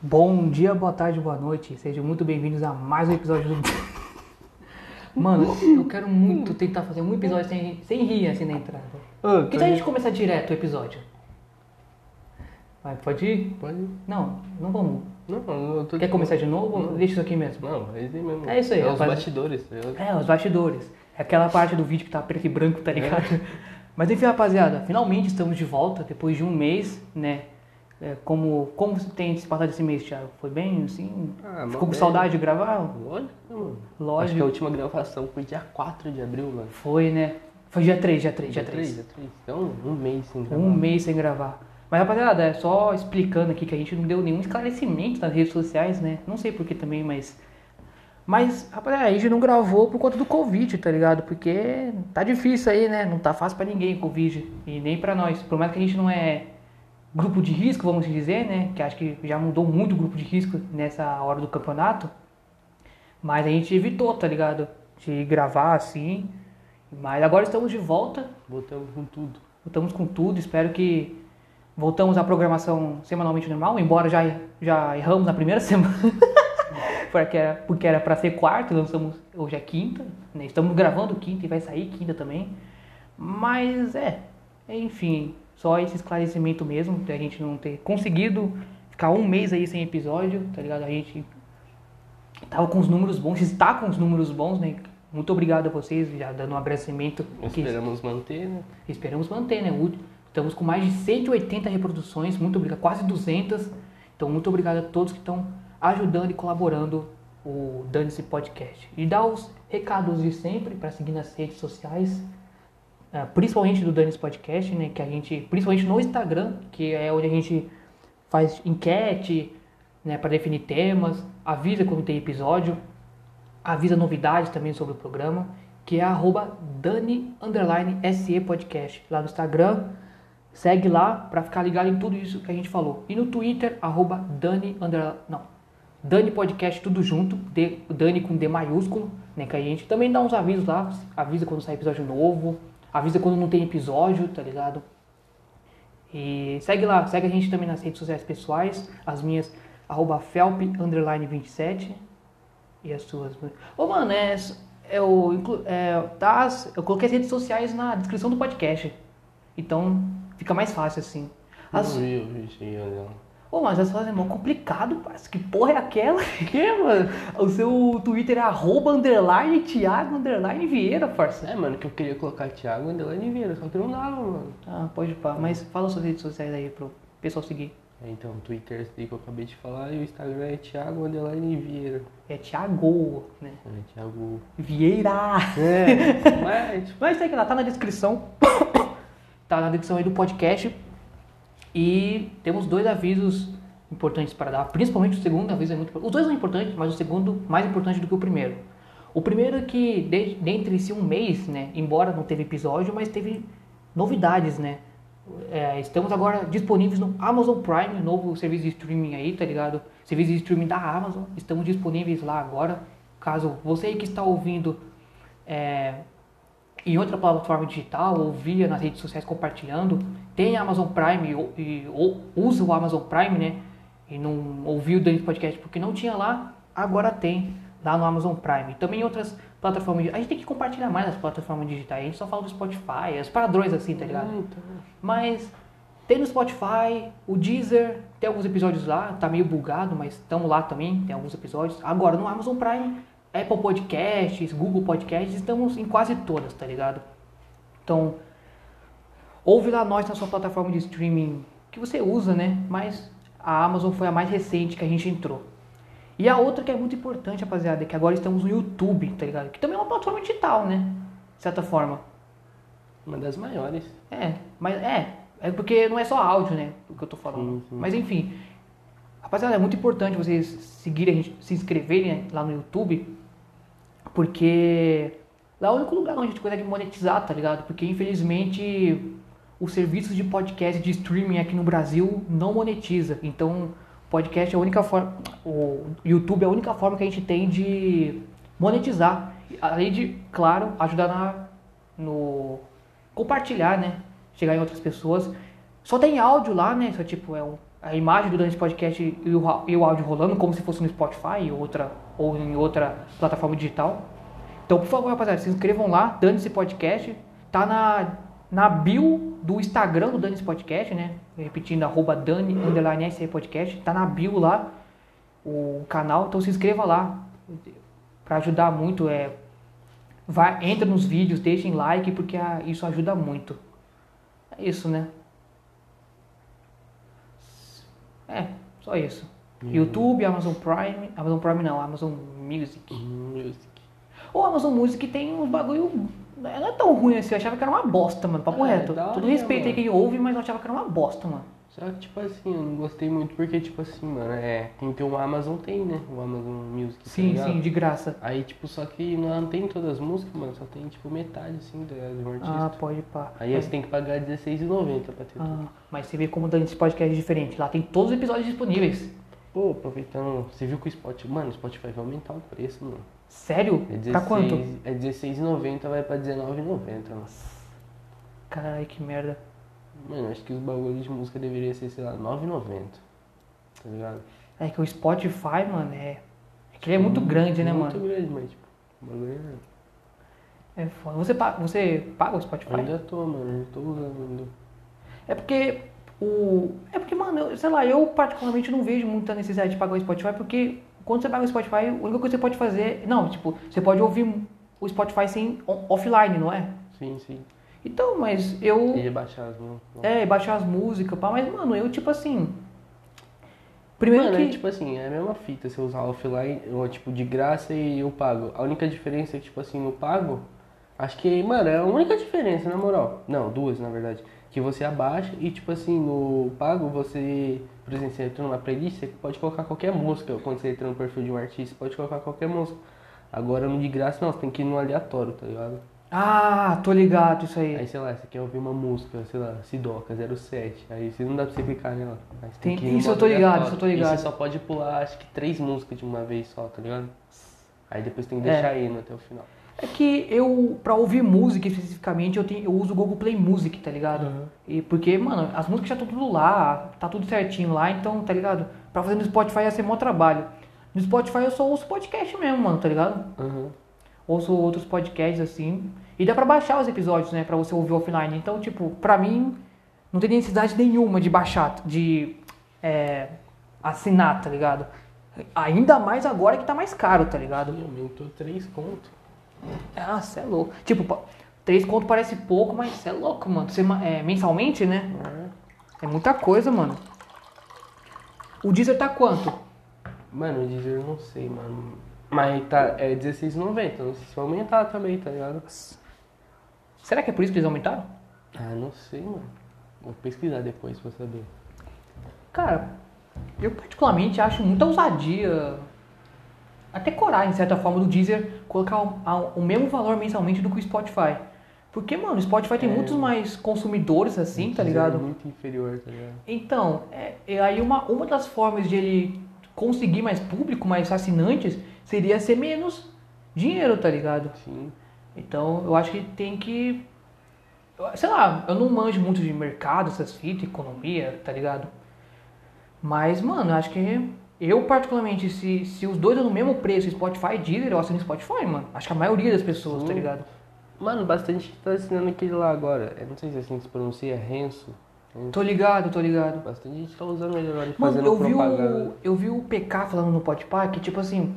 Bom dia, boa tarde, boa noite. Sejam muito bem-vindos a mais um episódio do. Mano, eu quero muito tentar fazer um episódio sem, sem rir assim na entrada. Ah, Por que se a gente começar direto o episódio? Vai, pode ir? Pode ir. Não, não vamos. Não, eu tô Quer começar de novo? Não. Deixa isso aqui mesmo. Não, é isso aí mesmo. É isso aí, É os bastidores. Eu- É, os bastidores. É aquela parte do vídeo que tá preto e branco, tá ligado? Mas enfim, rapaziada, finalmente estamos de volta depois de um mês, né? É, como, como você tem se passado esse mês, Thiago? Foi bem, assim? Ah, Ficou com saudade de gravar? Lógico, mano. Lógico. Acho que a última gravação foi dia 4 de abril, mano. Foi, né? Foi dia 3, dia 3, dia 3. dia 3. Então, um mês sem gravar. Um mês sem gravar. Mas rapaziada, é só explicando aqui que a gente não deu nenhum esclarecimento nas redes sociais, né? Não sei porquê também, mas. Mas, rapaziada, a gente não gravou por conta do Covid, tá ligado? Porque tá difícil aí, né? Não tá fácil pra ninguém o Covid. E nem pra nós. Por mais que a gente não é grupo de risco, vamos dizer, né? Que acho que já mudou muito o grupo de risco nessa hora do campeonato. Mas a gente evitou, tá ligado? De gravar assim. Mas agora estamos de volta. Voltamos com tudo. Voltamos com tudo, espero que voltamos à programação semanalmente normal, embora já, já erramos na primeira semana, porque era porque era para ser quarta, lançamos hoje é quinta, né? estamos gravando quinta e vai sair quinta também, mas é, enfim, só esse esclarecimento mesmo, da gente não ter conseguido ficar um mês aí sem episódio, tá ligado? A gente tava com os números bons, está com os números bons, né? Muito obrigado a vocês, já dando um agradecimento. que- Esperamos manter, né? Esperamos manter, né? Estamos com mais de 180 reproduções, muito obrigado, quase 200. Então, muito obrigado a todos que estão ajudando e colaborando o Dane-se Podcast. E dá os recados de sempre para seguir nas redes sociais, principalmente do Dane-se Podcast, né? Que a gente, principalmente no Instagram, que é onde a gente faz enquete, né? Para definir temas, avisa quando tem episódio avisa novidades também sobre o programa, que é arroba Dani underline SE Podcast lá no Instagram. Segue lá para ficar ligado em tudo isso que a gente falou. E no Twitter, arroba Dani não, Dani Podcast tudo junto, D- Dani com D maiúsculo, né? Que a gente também dá uns avisos lá, avisa quando sai episódio novo, avisa quando não tem episódio, tá ligado? E segue lá, segue a gente também nas redes sociais pessoais, as minhas, arroba Felp, underline 27, e as suas. Ô, mano, é, eu, inclu- é, tá, eu coloquei as redes sociais na descrição do podcast. Então fica mais fácil assim. As, Não vi, eu vi isso aí, olha. Ô, mas as coisas é mó complicado, parceiro. Que porra é aquela? Que, mano? O seu Twitter é arroba underline Thiago underline Vieira, parceiro. É, mano, que eu queria colocar Thiago Underline Vieira, só que não dava, mano. Ah, pode pá. Mas fala suas redes sociais aí pro pessoal seguir. É, Então, o Twitter esse daí que eu acabei de falar e o Instagram é Thiago Underline Vieira. É Thiago, né? É, Thiago... Vieira. É, mas... Mas tem que lá, tá na descrição. tá na descrição aí do podcast. E temos dois avisos importantes para dar. Principalmente o segundo aviso é muito importante. Os dois são importantes, mas o segundo mais importante do que o primeiro. O primeiro é que de, dentre esse um mês, né? Embora não teve episódio, mas teve novidades, né? É, estamos agora disponíveis no Amazon Prime, novo serviço de streaming aí, tá ligado? Serviço de streaming da Amazon. Estamos disponíveis lá agora. Caso você que está ouvindo é, em outra plataforma digital ou via nas redes sociais compartilhando, tem Amazon Prime ou, e, ou usa o Amazon Prime, né? E não ouviu o Dani Podcast porque não tinha lá, agora tem lá no Amazon Prime. Também em outras plataformas. A gente tem que compartilhar mais as plataformas digitais. A gente só fala do Spotify, os padrões assim, tá ligado? Então. Mas tem no Spotify, o Deezer, tem alguns episódios lá, tá meio bugado, mas estamos lá também, tem alguns episódios. Agora no Amazon Prime, Apple Podcasts, Google Podcasts, estamos em quase todas, tá ligado? Então, ouve lá nós na sua plataforma de streaming que você usa, né? Mas a Amazon foi a mais recente que a gente entrou. E a outra que é muito importante, rapaziada, é que agora estamos no YouTube, tá ligado? Que também é uma plataforma digital, né? De certa forma. Uma das maiores. É, mas é, é porque não é só áudio, né? O que eu tô falando. Sim, sim. Mas enfim, rapaziada, é muito importante vocês seguirem, a gente, se inscreverem né, lá no YouTube, porque lá é o único lugar onde a gente consegue monetizar, tá ligado? Porque infelizmente os serviços de podcast de streaming aqui no Brasil não monetiza. Então, podcast é a única forma, o YouTube é a única forma que a gente tem de monetizar. Além de, claro, ajudar na, no compartilhar, né? Chegar em outras pessoas. Só tem áudio lá, né? Só tipo, é um, a imagem do Dante Podcast e o, e o áudio rolando como se fosse no Spotify ou, outra, ou em outra plataforma digital. Então, por favor, rapaziada, se inscrevam lá, Dane-se Podcast. Tá na, na bio do Instagram do Dane-se Podcast, né? Repetindo, arroba Dani, underline SE Podcast. Tá na bio lá, o canal. Então, se inscreva lá, para ajudar muito. É, vai, entra nos vídeos, deixem like, porque ah, isso ajuda muito. É isso, né? É, só isso. YouTube, Amazon Prime, Amazon Prime não, Amazon Music. Music. O Amazon Music tem uns bagulho. Não é tão ruim assim, eu achava que era uma bosta, mano. Papo É, reto. da Todo respeito aí quem ouve, mas eu achava que era uma bosta, mano. Só que, tipo assim, eu não gostei muito porque, tipo assim, mano, é. Quem tem o Amazon tem, né? O Amazon Music. tá Sim, ligado? sim, de graça. Aí, tipo, só que não tem todas as músicas, mano, só tem, tipo, metade, assim, de um artista. Ah, pode pá. Aí você tem que pagar R$16,90 pra ter tudo. Ah, mas você vê como dando esse podcast é diferente. Lá tem todos os episódios disponíveis. Pô, aproveitando, você viu que o Spotify, mano, o Spotify vai aumentar o preço, mano. Sério? É Pra quanto? É R$16,90, vai pra R$19,90, mano. Caralho, que merda. Mano, acho que os bagulhos de música deveriam ser, sei lá, R$9,90. Tá ligado? É que o Spotify, mano, é. É que ele é muito grande, né, muito mano? grande, mas, tipo, o bagulho é... É foda. Você, pa- você paga o Spotify? Ainda tô, mano, não tô usando ainda. É porque o. É porque, mano, eu, sei lá, eu particularmente não vejo muita necessidade de pagar o Spotify, porque quando você paga o Spotify, a única coisa que você pode fazer. Não, tipo, você pode ouvir o Spotify sem offline, não é? Sim, sim. Então, mas eu. E rebaixar as músicas. É, baixar as músicas, pá, mas, mano, eu tipo assim. Primeiro Mano, que. é tipo assim, é a mesma fita você usar offline, ou tipo, de graça e eu pago. A única diferença é que, tipo assim, no pago, acho que, mano, é a única diferença, na moral. Não, duas, na verdade. Que você abaixa e, tipo assim, no pago você, por exemplo, você entra numa playlist, você pode colocar qualquer música. Quando você entra no perfil de um artista, você pode colocar qualquer música. Agora no de graça não, você tem que ir no aleatório, tá ligado? Ah, tô ligado, isso aí. Aí, sei lá, você quer ouvir uma música, sei lá, Sidoca 07. Aí você não dá pra você clicar nela. Você Tem- que isso eu tô ligado, isso eu tô ligado. E você só pode pular, acho que três músicas de uma vez só, tá ligado? Aí depois tem que É. deixar indo até o final. É que eu, pra ouvir música especificamente, eu, tenho, eu uso o Google Play Music, tá ligado? Uhum. E porque, mano, as músicas já estão tudo lá, tá tudo certinho lá, então, tá ligado? Pra fazer no Spotify ia ser mó trabalho. No Spotify eu só ouço podcast mesmo, mano, tá ligado? Aham. Ouço outros podcasts assim. E dá pra baixar os episódios, né, pra você ouvir offline. Então, tipo, pra mim, não tem necessidade nenhuma de baixar, de é, assinar, tá ligado? Ainda mais agora que tá mais caro, tá ligado? Ih, aumentou três conto. Ah, cê é louco. Tipo, três conto parece pouco, mas cê é louco, mano. Você, é, mensalmente, né? É muita coisa, mano. O Deezer tá quanto? Mano, o Deezer eu não sei, mano. Mas tá, é R$16,90. Não sei se vai aumentar também, tá ligado? Será que é por isso que eles aumentaram? Ah, não sei, mano. Vou pesquisar depois pra saber. Cara, eu particularmente acho muita ousadia, até coragem, de certa forma, do Deezer colocar o, a- o mesmo valor mensalmente do que o Spotify. Porque, mano, o Spotify tem É. muitos mais consumidores assim, tá Deezer ligado? É muito inferior, tá ligado? Então, é, é aí uma, uma das formas de ele conseguir mais público, mais assinantes, seria ser menos dinheiro, tá ligado? Sim. Então, eu acho que tem que. Sei lá, eu não manjo muito de mercado, essas fitas, economia, tá ligado? Mas, mano, eu acho que. Eu, particularmente, se, se os dois dão no mesmo preço, Spotify e Deezer, eu assino Spotify, mano. Acho que a maioria das pessoas, tá Sim. ligado? Mano, bastante tá assinando aquele lá agora. Eu não sei se assim se pronuncia, Renso. Tô ligado, tô ligado. Bastante gente tá usando ele agora Mano, fazendo eu vi, propaganda. o, eu vi o PK falando no Podpah que, tipo assim,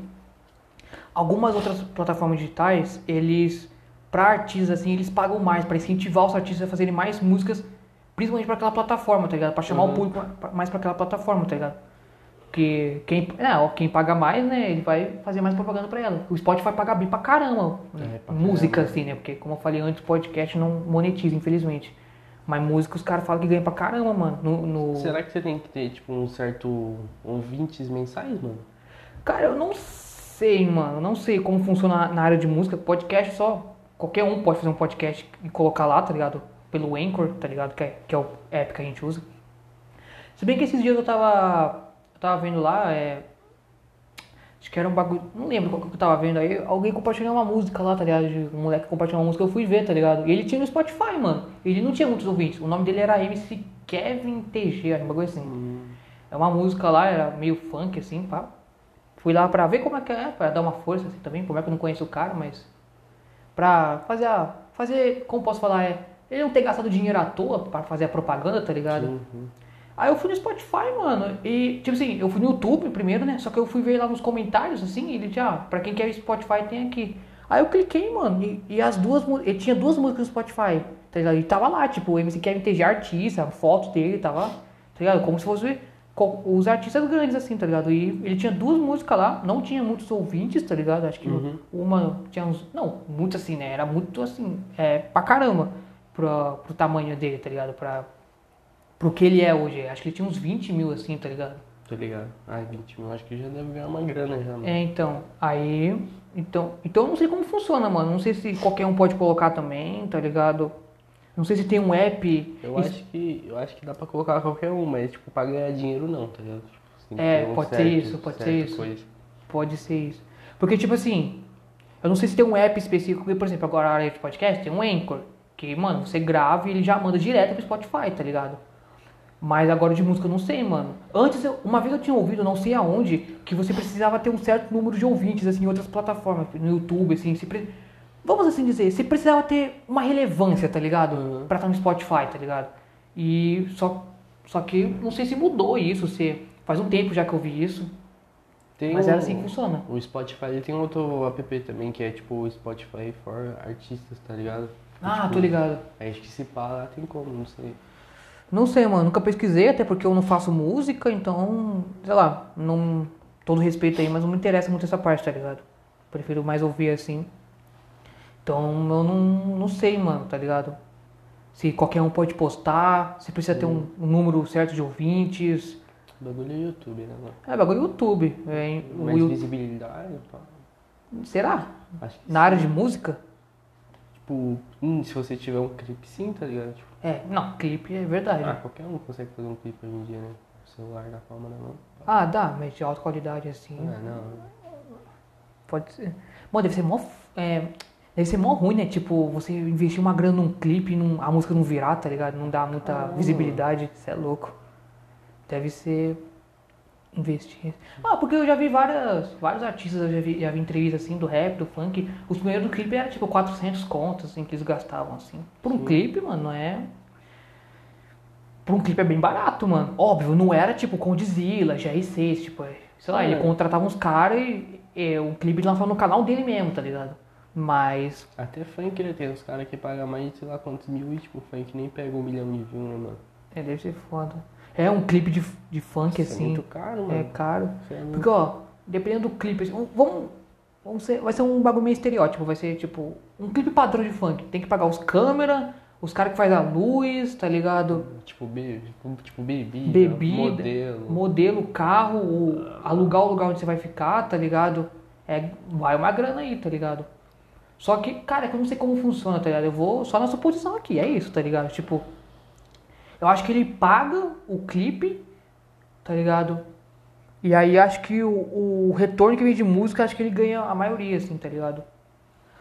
algumas outras plataformas digitais, eles, pra artistas, assim, eles pagam mais pra incentivar os artistas a fazerem mais músicas, principalmente pra aquela plataforma, tá ligado? Pra chamar Uhum. o público mais pra aquela plataforma, tá ligado? Porque quem, é, ó, quem paga mais, né, ele vai fazer mais propaganda pra ela. O Spotify paga bem pra caramba. É, pra música, caramba. assim, né? Porque, como eu falei antes, podcast não monetiza, infelizmente. Mas música, os caras falam que ganha pra caramba, mano. No, no- Será que você tem que ter, tipo, um certo ouvintes mensais, mano? Cara, eu não sei, mano. Eu Não sei como funciona na área de música. Podcast só. Qualquer um pode fazer um podcast e colocar lá, tá ligado? Pelo Anchor, tá ligado? Que é, que é o app que a gente usa. Se bem que esses dias eu tava. Eu tava vendo lá, é. Acho que era um bagulho. Não lembro qual que eu tava vendo aí. Alguém compartilhou uma música lá, tá ligado? Um moleque compartilhou uma música, eu fui ver, tá ligado? E ele tinha no Spotify, mano. Ele não tinha muitos ouvintes. O nome dele era MC Kevin TG, um bagulho assim. Hum, É uma música lá, era meio funk, assim, pá. Fui lá pra ver como é que é, pra dar uma força, assim, também. Por mais que eu não conheço o cara, mas... Pra fazer a... Fazer, como posso falar, é... Ele não ter gastado dinheiro à toa pra fazer a propaganda, tá ligado? Uhum. Aí eu fui no Spotify, mano, e tipo assim, eu fui no YouTube primeiro, né? Só que eu fui ver lá nos comentários, assim, e ele já, pra quem quer Spotify tem aqui. Aí eu cliquei, mano, e, e as duas ele tinha duas músicas no Spotify, tá ligado? E tava lá, tipo, o MC Kevin TG artista, foto dele, tava, tá ligado? Como se fosse os artistas grandes, assim, tá ligado? E ele tinha duas músicas lá, não tinha muitos ouvintes, tá ligado? Acho que uma tinha uns. Não, muito assim, né? Era muito assim, é, pra caramba pro, pro tamanho dele, tá ligado? Pra, pro que ele é hoje. Acho que ele tinha uns 20 mil, assim, tá ligado? Tô ligado. Ai, 20 mil, acho que já deve ganhar uma grana já, mano. É, então, aí. Então, então eu não sei como funciona, mano. Não sei se qualquer um pode colocar também, tá ligado? Não sei se tem um app. Eu acho que eu acho que dá pra colocar qualquer um, mas tipo, pra ganhar dinheiro não, tá ligado? Tipo, que É, um pode ser certo- isso, pode ser isso. coisa. Pode ser isso. Porque, tipo assim, eu não sei se tem um app específico, porque, por exemplo, agora a área de podcast tem um Anchor, que, mano, você grava e ele já manda direto pro Spotify, tá ligado? Mas agora de música eu não sei, mano. Antes, eu- uma vez eu tinha ouvido, não sei aonde, que você precisava ter um certo número de ouvintes, assim, em outras plataformas, no YouTube, assim, se pre- vamos assim dizer, você precisava ter uma relevância, tá ligado? Uhum. Pra estar no Spotify, tá ligado? E só, só que não sei se mudou isso, se faz um tempo já que eu vi isso, Tem mas um- é assim que funciona. O Spotify ele tem outro app também, que é tipo o Spotify for artistas, tá ligado? Ah, Tipo, tô ligado. Aí acho que se pá lá tem como, não sei. Não sei, mano, nunca pesquisei, até porque eu não faço música, então, sei lá, não. Todo respeito aí, mas não me interessa muito essa parte, tá ligado? Prefiro mais ouvir assim. Então eu não, não sei, mano, tá ligado? Se qualquer um pode postar, se precisa ter um, um número certo de ouvintes. O bagulho é YouTube, né, mano? É, bagulho YouTube. É, o Mais Yu- visibilidade, pá. Será? Acho que Na área de música? Tipo, hum, se você tiver um clipe sim, tá ligado? Tipo, É, não, clipe é verdade. ah, qualquer um consegue fazer um clipe hoje em dia, né? O celular na palma da mão. Ah, dá, mas de alta qualidade assim. Ah, não. Pode ser. Mano, deve ser mó. É, deve ser mó ruim, né? Tipo, você investir uma grana num clipe e não- a música não virar, tá ligado? Não dá muita Caramba. visibilidade. Isso é louco. Deve ser. Investir. Ah, porque eu já vi várias, vários artistas, eu já vi, já vi entrevistas assim do rap, do funk. Os primeiros do clipe era tipo 400 contas assim, que eles gastavam assim. Por um Sim. clipe, mano, não é. Por um clipe é bem barato, mano. Óbvio, não era tipo Condzilla, GR6, tipo, é, sei lá, É. ele contratava uns caras e, e o clipe ele lançava no canal dele mesmo, tá ligado? Mas. Até funk, né? Tem uns caras que pagam mais de sei lá quantos mil e tipo, funk nem pega um milhão de views, né, mano? É, deve ser foda. É um clipe de, de funk, Isso é assim. muito caro, mano. É caro. É muito- Porque, ó, dependendo do clipe, assim, vamos. vamos ser, vai ser um bagulho meio estereótipo. Vai ser tipo. Um clipe padrão de funk. Tem que pagar os câmera, os caras que faz a luz, tá ligado? Tipo, be... tipo, tipo bebida, Bebida, modelo. Modelo, carro, o- alugar o lugar onde você vai ficar, tá ligado? É, vai uma grana aí, tá ligado? Só que, cara, é eu não sei como funciona, tá ligado? Eu vou só na suposição aqui, é isso, tá ligado? Tipo, eu acho que ele paga o clipe, tá ligado? E aí acho que o, o retorno que vem de música, acho que ele ganha a maioria, assim, tá ligado?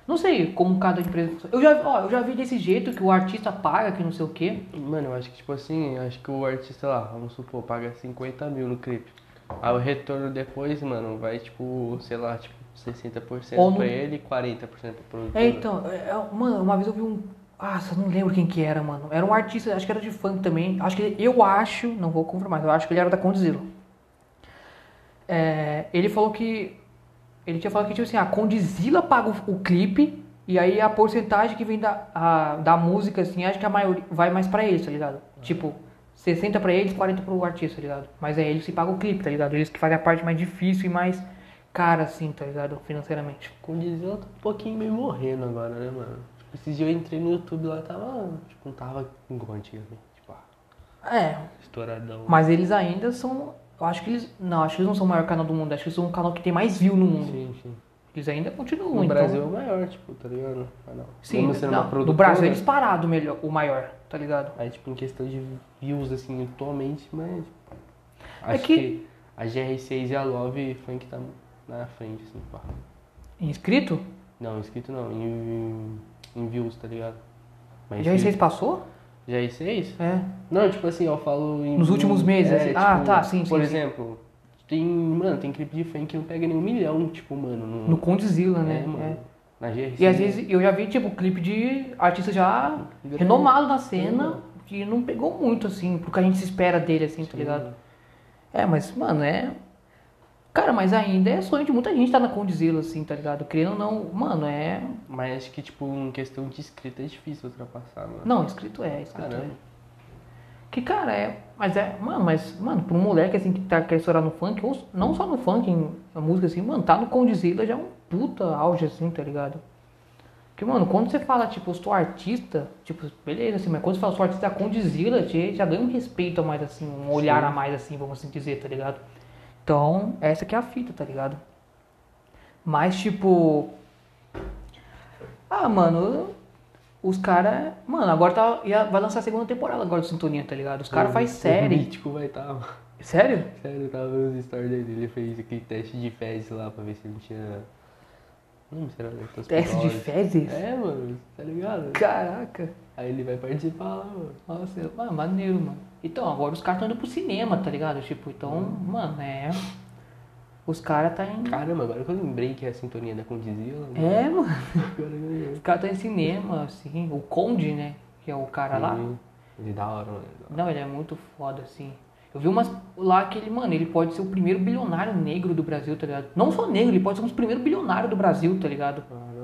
Não sei como cada empresa. Eu já, ó, eu já vi desse jeito que o artista paga, que não sei o quê. Mano, eu acho que, tipo assim, acho que o artista lá, vamos supor, paga 50 mil no clipe. Aí o retorno depois, mano, vai, tipo, sei lá, tipo, 60% Ou no- pra ele e 40% pra produtora. É, então, é, é, mano, uma vez eu vi um. Ah, eu não lembro quem que era, mano. Era um artista, acho que era de funk também. Acho que eu acho, não vou confirmar, eu acho que ele era da Condzilla. É, ele falou que. Ele tinha falado que, tipo assim, a Condzilla paga o, o clipe e aí a porcentagem que vem da, a- da música, assim, acho que a maioria vai mais pra eles, tá ligado? Tipo, 60 pra eles, 40 pro artista, tá ligado? Mas é eles que pagam o clipe, tá ligado? Eles que fazem a parte mais difícil e mais cara, assim, tá ligado? Financeiramente. Com Dizila tá um pouquinho meio morrendo agora, né, mano? Esses dias eu entrei no YouTube lá, tava, tipo, não tava igual antigamente, tipo, ah, É, estouradão. Mas eles ainda são. Eu acho que eles. Não, acho que eles não são o maior canal do mundo. Acho que eles são o canal que tem mais view no mundo. Sim, sim. Eles ainda continuam. No então- Brasil é o maior, tipo, tá ligado? Ah, não. Sim, Mesmo sendo não, no Brasil é disparado o, melhor, o maior, tá ligado? Aí, tipo, em questão de views, assim, atualmente, mas. tipo, É Acho que- que... a GR6 e a Love Funk tá na frente, assim, pá. Inscrito? Não, inscrito não, em, em views, tá ligado? Mas Já views- vocês passou? Já é seis? É. Não, tipo assim, eu falo em. Nos últimos meses, assim. Ah, tá, sim, Por sim, exemplo, tem. Mano, tem clipe de funk que não pega nem um milhão, tipo, mano. No, No Condzilla, né? É, mano. É. Na GRC. E às vezes eu já vi, tipo, clipe de artista já renomado na cena, que não pegou muito, assim, pro que a gente se espera dele, assim, tá ligado? É, mas, mano, é. Cara, mas ainda é sonho de muita gente tá na Condzilla, assim, tá ligado? Querendo ou não, mano, é. Mas acho que, tipo, em questão de escrita é difícil ultrapassar, mano. Não, escrito é, escrito Caramba. é. Que, cara, é. Mas é. Mano, mas, mano, pra um moleque assim que tá querendo estourar no funk, ou não só no funk, em a música assim, mano, tá no Condzilla já é um puta auge, assim, tá ligado? Porque, mano, quando você fala, tipo, eu sou artista, tipo, beleza, assim, mas quando você fala, eu sou artista da Condzilla, você já ganha um respeito a mais, assim, um olhar a mais, assim, vamos assim dizer, tá ligado? Então, essa que é a fita, tá ligado? Mas, tipo. Ah, mano, os caras. Mano, agora tá, ia- vai lançar a segunda temporada agora do Sintonia, tá ligado? Os caras fazem O série. Mítico vai estar. Tá, Sério? sério, eu tava vendo os stories dele. Ele fez aquele teste de fezes lá pra ver se não tinha. Não lembro se era Teste de fezes? É, mano, tá ligado? Caraca. Aí ele vai participar lá, mano. Nossa, mano, maneiro, mano. Então, agora os caras estão indo pro cinema, tá ligado? Tipo, então, mano, é. Os caras tá em. Caramba, agora que eu lembrei que é a sintonia da Condzilla. mano. É, mano. Os caras tá em cinema, assim. O Conde, né? Que é o cara lá. Sim. Ele é da hora, mano. Não, ele é muito foda, assim. Eu vi umas lá que ele, mano, ele pode ser o primeiro bilionário negro do Brasil, tá ligado? Não só negro, ele pode ser um dos primeiros bilionários do Brasil, tá ligado? Caramba.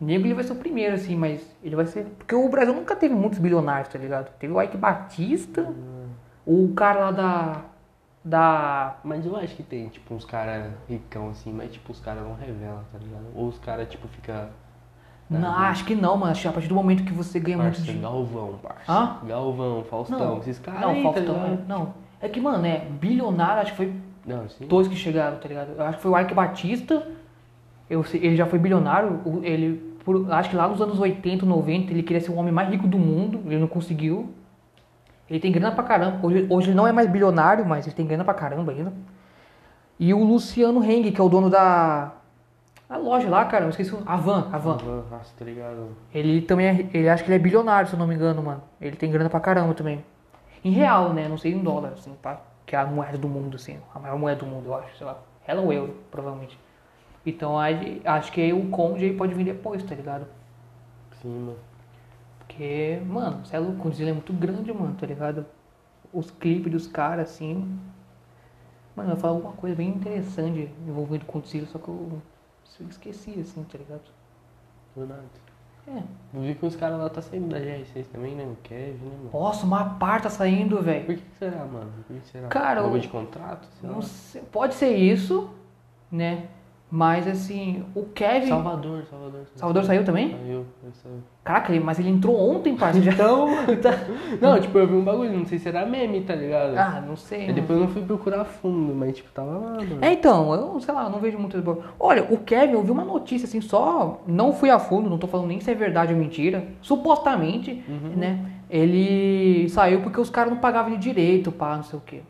Negro ele vai ser o primeiro, assim, mas ele vai ser. Porque o Brasil nunca teve muitos bilionários, tá ligado? Teve o Ike Batista, o cara lá da. Da. Mas eu acho que tem, tipo, uns caras ricão assim, mas tipo, os caras não revelam, tá ligado? Ou os caras, tipo, fica. Não, acho que não, mano. Acho que a partir do momento que você ganha muito Parça, dinheiro. Galvão, parça. Hã? Galvão, Faustão, Não, esses caras. não, aí, Faustão, tá é, ligado? não. É que, mano, é bilionário, acho que foi Não, sim. dois que chegaram, tá ligado? Eu acho que foi o Ike Batista, eu ele já foi bilionário, ele, por- acho que lá nos anos 80, 90, ele queria ser o homem mais rico do mundo, ele não conseguiu. Ele tem grana pra caramba, hoje, hoje ele não é mais bilionário, mas ele tem grana pra caramba ainda. E o Luciano Heng, que é o dono da a loja lá, cara, eu esqueci, o- a Van, a Van. Nossa, tá ligado? Ele também é, ele acho que ele é bilionário, se eu não me engano, mano. Ele tem grana pra caramba também. Em real, né? Não sei em dólar, assim, tá? Que é a moeda do mundo, assim. A maior moeda do mundo, eu acho, sei lá. Ela ou euro, provavelmente. Então aí, acho que aí o Conde aí pode vir depois, tá ligado? Sim, mano. Porque, mano, o Condzilla é muito grande, mano, tá ligado? Os clipes dos caras, assim. Mano, eu falo alguma coisa bem interessante envolvendo o Condzilla, só que eu, eu esqueci, assim, tá ligado? Do nada. É. Eu vi que os caras lá tá saindo da GR6 também, né? O Kevin, né, mano? Nossa, uma par tá saindo, velho. Por que será, mano? Por que será? Cara, eu- de contrato? Sei Não sei, pode ser isso, né? Mas assim, o Kevin. Salvador, Salvador. Salvador saiu também? Saiu, ele saiu. Caraca, ele- mas ele entrou ontem, parceiro. Então, não, tipo, eu vi um bagulho, não sei se era meme, tá ligado? Ah, não sei. Mano. depois eu não fui procurar a fundo, mas tipo, tava lá, mano. É, então, eu sei lá, não vejo muito. Olha, o Kevin, eu vi uma notícia assim, só. Não fui a fundo, não tô falando nem se é verdade ou mentira. Supostamente, Uhum. né? Ele saiu porque os caras não pagavam ele direito, pá, não sei o quê.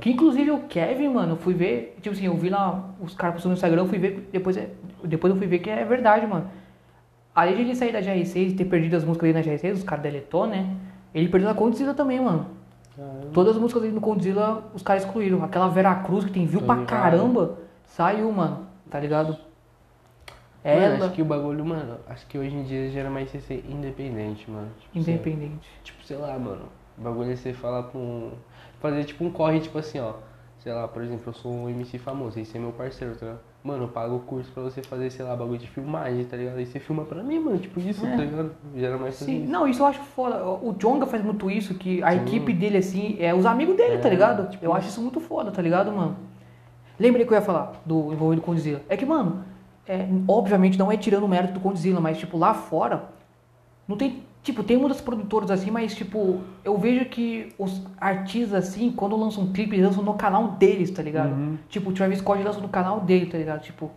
Que inclusive o Kevin, mano, eu fui ver, tipo assim, eu vi lá os caras postando no Instagram, eu fui ver, depois, é- depois eu fui ver que é verdade, mano. Além de ele sair da GR6 e ter perdido as músicas dele na GR6, os caras deletou, né? Ele perdeu na Condzilla também, mano. Caramba. Todas as músicas dele no Condzilla, os caras excluíram. Aquela Veracruz que tem view Tô pra ligado. caramba, saiu, mano. Tá ligado? Mano, Ela, acho que o bagulho, mano, acho que hoje em dia já era mais ser independente, mano. Tipo, independente. Você, tipo, sei lá, mano. O bagulho é você falar com. um, Fazer tipo um corre, tipo assim, ó. Sei lá, por exemplo, eu sou um MC famoso, você é meu parceiro, tá ligado? Mano, eu pago o curso pra você fazer, sei lá, bagulho de filmagem, tá ligado? Aí você filma pra mim, mano, tipo isso, É. tá ligado? Já era mais Sim, isso. não, isso eu acho foda. O Jonga faz muito isso, que a Sim. equipe dele, assim, é os amigos dele, tá É, ligado? tipo eu acho isso muito foda, tá ligado, mano? Lembrei que eu ia falar do envolvido com o Godzilla. É que, mano, é, obviamente não é tirando o mérito do Godzilla, mas, tipo, lá fora, não tem. Tipo, tem muitas produtoras assim, mas, tipo, eu vejo que os artistas, assim, quando lançam um clipe, eles lançam no canal deles, tá ligado? Uhum. Tipo, o Travis Scott lança no canal dele, tá ligado? Tipo,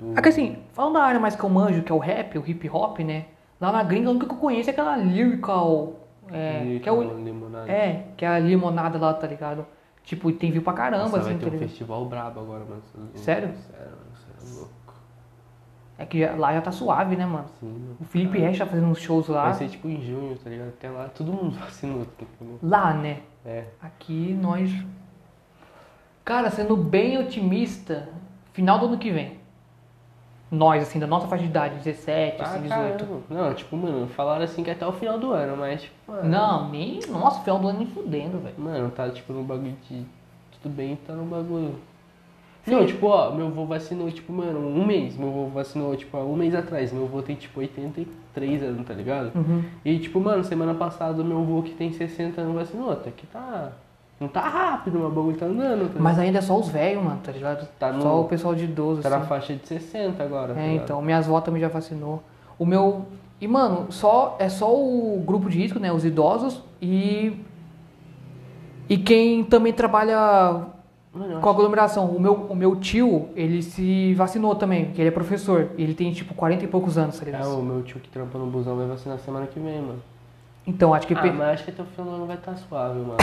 O- é que assim, falando da área mais que eu manjo, que é o rap, o hip hop, né? Lá na gringa, a única que eu conheço é aquela lyrical. É, que é, o, limonada. é, que é a limonada lá, tá ligado? Tipo, tem view pra caramba, Nossa, assim, vai tá ter um ligado? festival brabo agora, mano. Sério? Sério, mano, você é. É que já- lá já tá suave, né, mano? Sim, mano. O Felipe Resch tá fazendo uns shows lá. Vai ser tipo em junho, tá ligado? Até lá todo mundo vacinou. ligado? Lá, né? É. Aqui nós. Cara, sendo bem otimista, final do ano que vem. Nós, assim, da nossa faixa de idade, 17, assim, 18. Ah, caramba. Não, tipo, mano, falaram assim que até o final do ano, mas, tipo, mano. Não, nem. Nossa, final do ano nem fudendo, velho. Mano, tá tipo no bagulho de. Tudo bem, tá no bagulho. Não, tipo, ó, meu avô vacinou, tipo, mano, um mês. Meu avô vacinou, tipo, há um mês atrás. Meu avô tem, tipo, 83 anos, tá ligado? Uhum. E, tipo, mano, semana passada, meu avô que tem 60 anos vacinou. Até que tá. Não tá rápido, mas o bagulho tá andando. Tá, Mas ainda é só os velhos, mano, tá ligado? Tá no- Só o pessoal de idoso, tá na assim. faixa de 60 agora. tá É, ligado? então, minhas avó também já vacinou. O meu. E, mano, só, é só o grupo de risco, né? Os idosos e. E quem também trabalha Eu com aglomeração. O meu, o meu tio, ele se vacinou também, porque ele é professor. Ele tem, tipo, 40 e poucos anos, tá ligado? É, o meu tio que trampa no busão vai vacinar semana que vem, mano. Então, acho que. Ah, mas acho que até o final do ano vai estar suave, mano.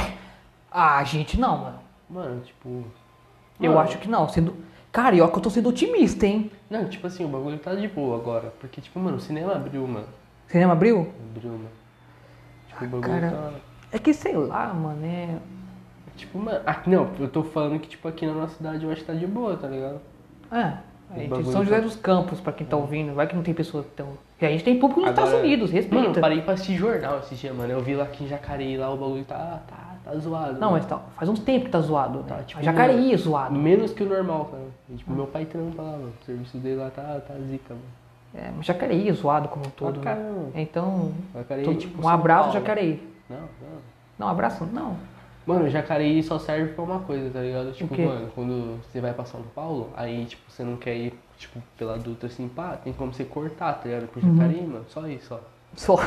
Ah, gente, não, mano. Mano, tipo. Eu mano, acho que não. Sendo... Cara, eu que eu tô sendo otimista, hein? Não, tipo assim, o bagulho tá de boa agora. Porque, tipo, mano, o cinema abriu, mano. Cinema abriu? Abriu, mano. Tipo, o bagulho cara. tá. É que sei lá, mano, é. Tipo, mano. Ah, não, eu tô falando que, tipo, aqui na nossa cidade eu acho que tá de boa, tá ligado? É. Aí, tem bagulho São José tá- dos Campos, pra quem tá ouvindo. Vai que não tem pessoas que estão. E a gente tem público nos Agora- Estados Unidos, Mano, respeita. eu parei pra assistir jornal esse dia, mano. Eu vi lá que em Jacareí lá o bagulho tá, tá, tá zoado. Não, mano. mas tá, faz uns tempos que tá zoado. Tá, né? tipo, Jacareí é zoado. Menos que o normal, cara. E, tipo, meu pai trampa lá, mano. O serviço dele lá tá, tá zica, mano. É, mas Jacareí é zoado como um todo. Pra né? Então, Jacareí, tipo, um abraço. Jacareí. Não, não. Não, abraço, não. Mano, Jacareí só serve pra uma coisa, tá ligado? Tipo, mano, quando você vai pra São Paulo, aí, tipo, você não quer ir, tipo, pela Dutra assim, pá, tem como você cortar, tá ligado? Pro Uhum. Jacareí, mano, só isso, ó. Só.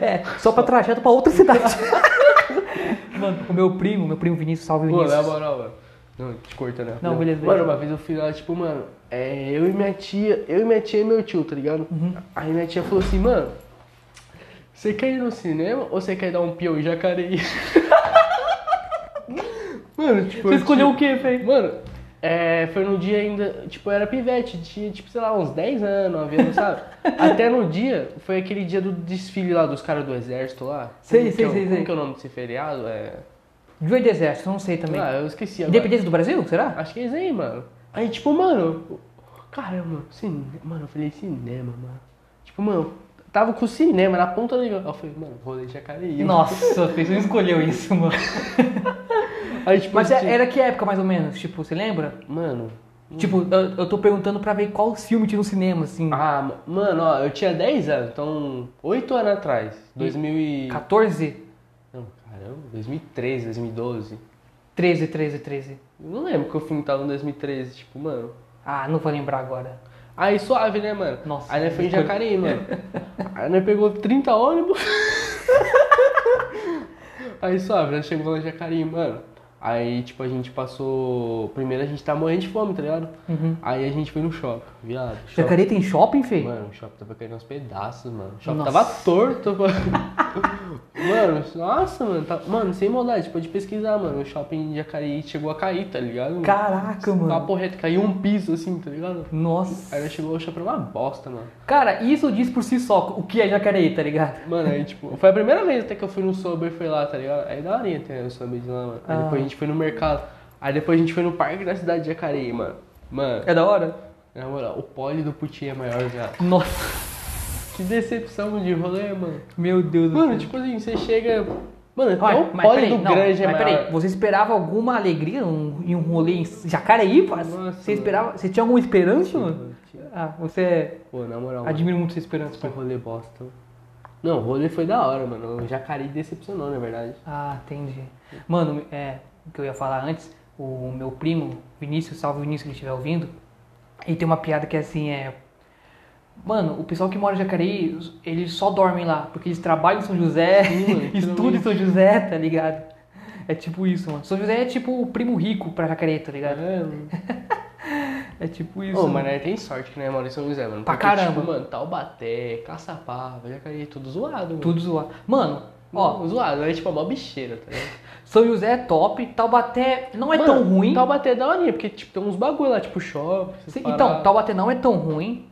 É, só pra trajeto pra outra cidade. mano, o meu primo, meu primo Vinícius, salve Pô, na Vinícius. moral, mano. Não, te corta, né? Não, beleza, Mano, beleza. uma vez eu fui lá, tipo, mano, é, eu e minha tia, eu e minha tia e meu tio, tá ligado? Uhum. Aí minha tia falou assim, mano, você quer ir no cinema ou você quer dar um peão em Jacareí? mano, tipo... Você eu escolheu tinha- o quê, Fê? Mano, é, foi no dia ainda, tipo, eu era pivete, tinha, tipo, sei lá, uns 10 anos, 9 anos, sabe? Até no dia, foi aquele dia do desfile lá dos caras do exército lá. Sei, sei, é o- sei, Como sei. que é o nome desse feriado? É... Joy do Exército, não sei também. Ah, eu esqueci agora. Independência do Brasil, será? Acho que é isso aí, mano. Aí, tipo, mano, caramba, cinema, mano, eu falei cinema, mano. Tipo, mano, tava com o cinema na ponta do negócio. Eu falei, mano, rolê Jacareí. Nossa, Fê, você não escolheu isso, mano. Aí, tipo, Mas assim, era que época, mais ou menos? Tipo, você lembra? Mano, Tipo, eu, eu tô perguntando pra ver qual filme tinha no cinema, assim. ah, ma- mano, ó, eu tinha 10 anos, então, 8 anos atrás, 2000 e... 14? Não, caramba, 2013, 2012. 13, 13, 13. Eu não lembro que o filme tava em 2013, tipo, mano... Ah, não vou lembrar agora. Aí suave, né, mano? Nossa, Aí nós foi em Jacareí, mano. Aí nós pegou 30 ônibus. Aí suave, nós chegou lá em Jacareí, mano. Aí, tipo, a gente passou. Primeiro a gente tá morrendo de fome, tá ligado? Uhum. Aí a gente foi no shopping, viado. Shopping... Jacareí tem shopping, Fê? Mano, o shopping tava caindo aos pedaços, mano. O shopping Nossa. tava torto. mano, nossa, mano. Tá... Mano, sem maldade, pode pesquisar, mano. O shopping de Jacareí chegou a cair, tá ligado? Caraca, mano. Papo reto, caiu um piso assim, tá ligado? Nossa. Aí chegou, o shopping uma bosta, mano. Cara, isso diz por si só o que é Jacareí, tá ligado? Mano, aí tipo, foi a primeira vez até que eu fui no Sober foi lá, tá ligado? Aí da horinha tem o Sober de lá, mano. Aí Ah. depois a gente foi no mercado. Aí depois a gente foi no parque da cidade de Jacareí, mano. Mano, É da hora? na moral, o pole do Putin é maior já. Nossa, Que decepção de rolê, mano. meu Deus do Mano, céu. tipo assim, você chega. Mano, até Olha, o pole do não, grande é mas maior. peraí, você esperava alguma alegria um- em um rolê em Jacareí, parça? Nossa, Você mano. esperava, você tinha alguma esperança, mano? Mano, tinha- Ah, você é- Pô, na moral, mano, admira muito sua esperança, que pai. rolê bosta. Não, o rolê foi da hora, mano. O Jacareí decepcionou, na verdade. Ah, entendi. Mano, é, o que eu ia falar antes, o meu primo, Vinícius, salve Vinícius se ele estiver ouvindo, ele tem uma piada que é assim, é... Mano, o pessoal que mora em Jacareí, eles só dormem lá, porque eles trabalham em São José, Sim, estudam em São José, tá ligado? É tipo isso, mano. São José é tipo o primo rico pra Jacareí, tá ligado? É, mano. É tipo isso. Ô, mano. mas nós tem sorte que nós mora em São José, mano. Pra Porque, caramba. Tipo, mano, Taubaté, Caçapava, Jacareí, tudo zoado, mano. Tudo zoado. Mano, ó, Ó, zoado, é tipo a mó bicheira, tá ligado? São José é top, Taubaté não é Mano, tão ruim. Taubaté é da horinha, porque tipo, tem uns bagulho lá, tipo shopping. Então, Taubaté não é tão ruim.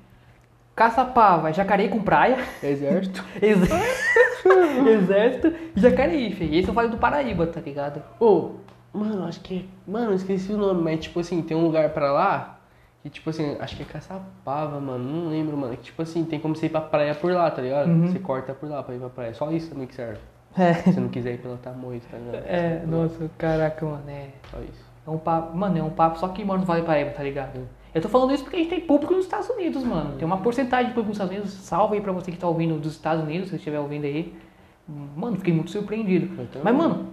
Caçapava, é Jacareí com praia. Exército. Exército, Exército e Jacareí, filho. Esse eu falei do Paraíba, tá ligado? Ô, mano, acho que. Mano, eu esqueci o nome, mas tipo assim, tem um lugar pra lá que, tipo assim, acho que é Caçapava, mano. Não lembro, mano. Que, tipo assim, tem como você ir pra praia por lá, tá ligado? Uhum. Você corta por lá pra ir pra praia. Só isso também que serve. É. Se você não quiser ir pela Tamoios, tá ligado? É, nossa, caraca, mano, é. Só isso. É um papo, mano, é um papo só que mora no Vale do Paraíba, tá ligado? Eu tô falando isso porque a gente tem público nos Estados Unidos, mano. Tem uma porcentagem de público nos Estados Unidos. Salve aí pra você que tá ouvindo dos Estados Unidos, se você estiver ouvindo aí. Mano, fiquei muito surpreendido. Também. Mas, mano,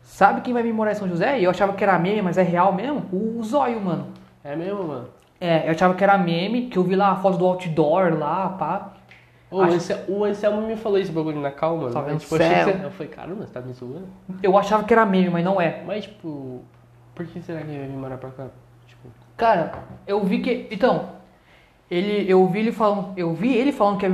sabe quem vai vir morar em São José? E eu achava que era meme, mas é real mesmo? O Zóio, mano. É mesmo, mano? É, eu achava que era meme, que eu vi lá a foto do outdoor lá, pá. Ô, Acho- esse- o Anselmo me falou esse bagulho na calma, Tá né? Tipo, eu você... Eu falei, caramba, você tá me zoando? Eu achava que era meme, mas não é. Mas, tipo, por que será que ele vai vir morar pra cá? Cara, eu vi que. Então, ele, eu vi ele falando. Eu vi ele falando que ia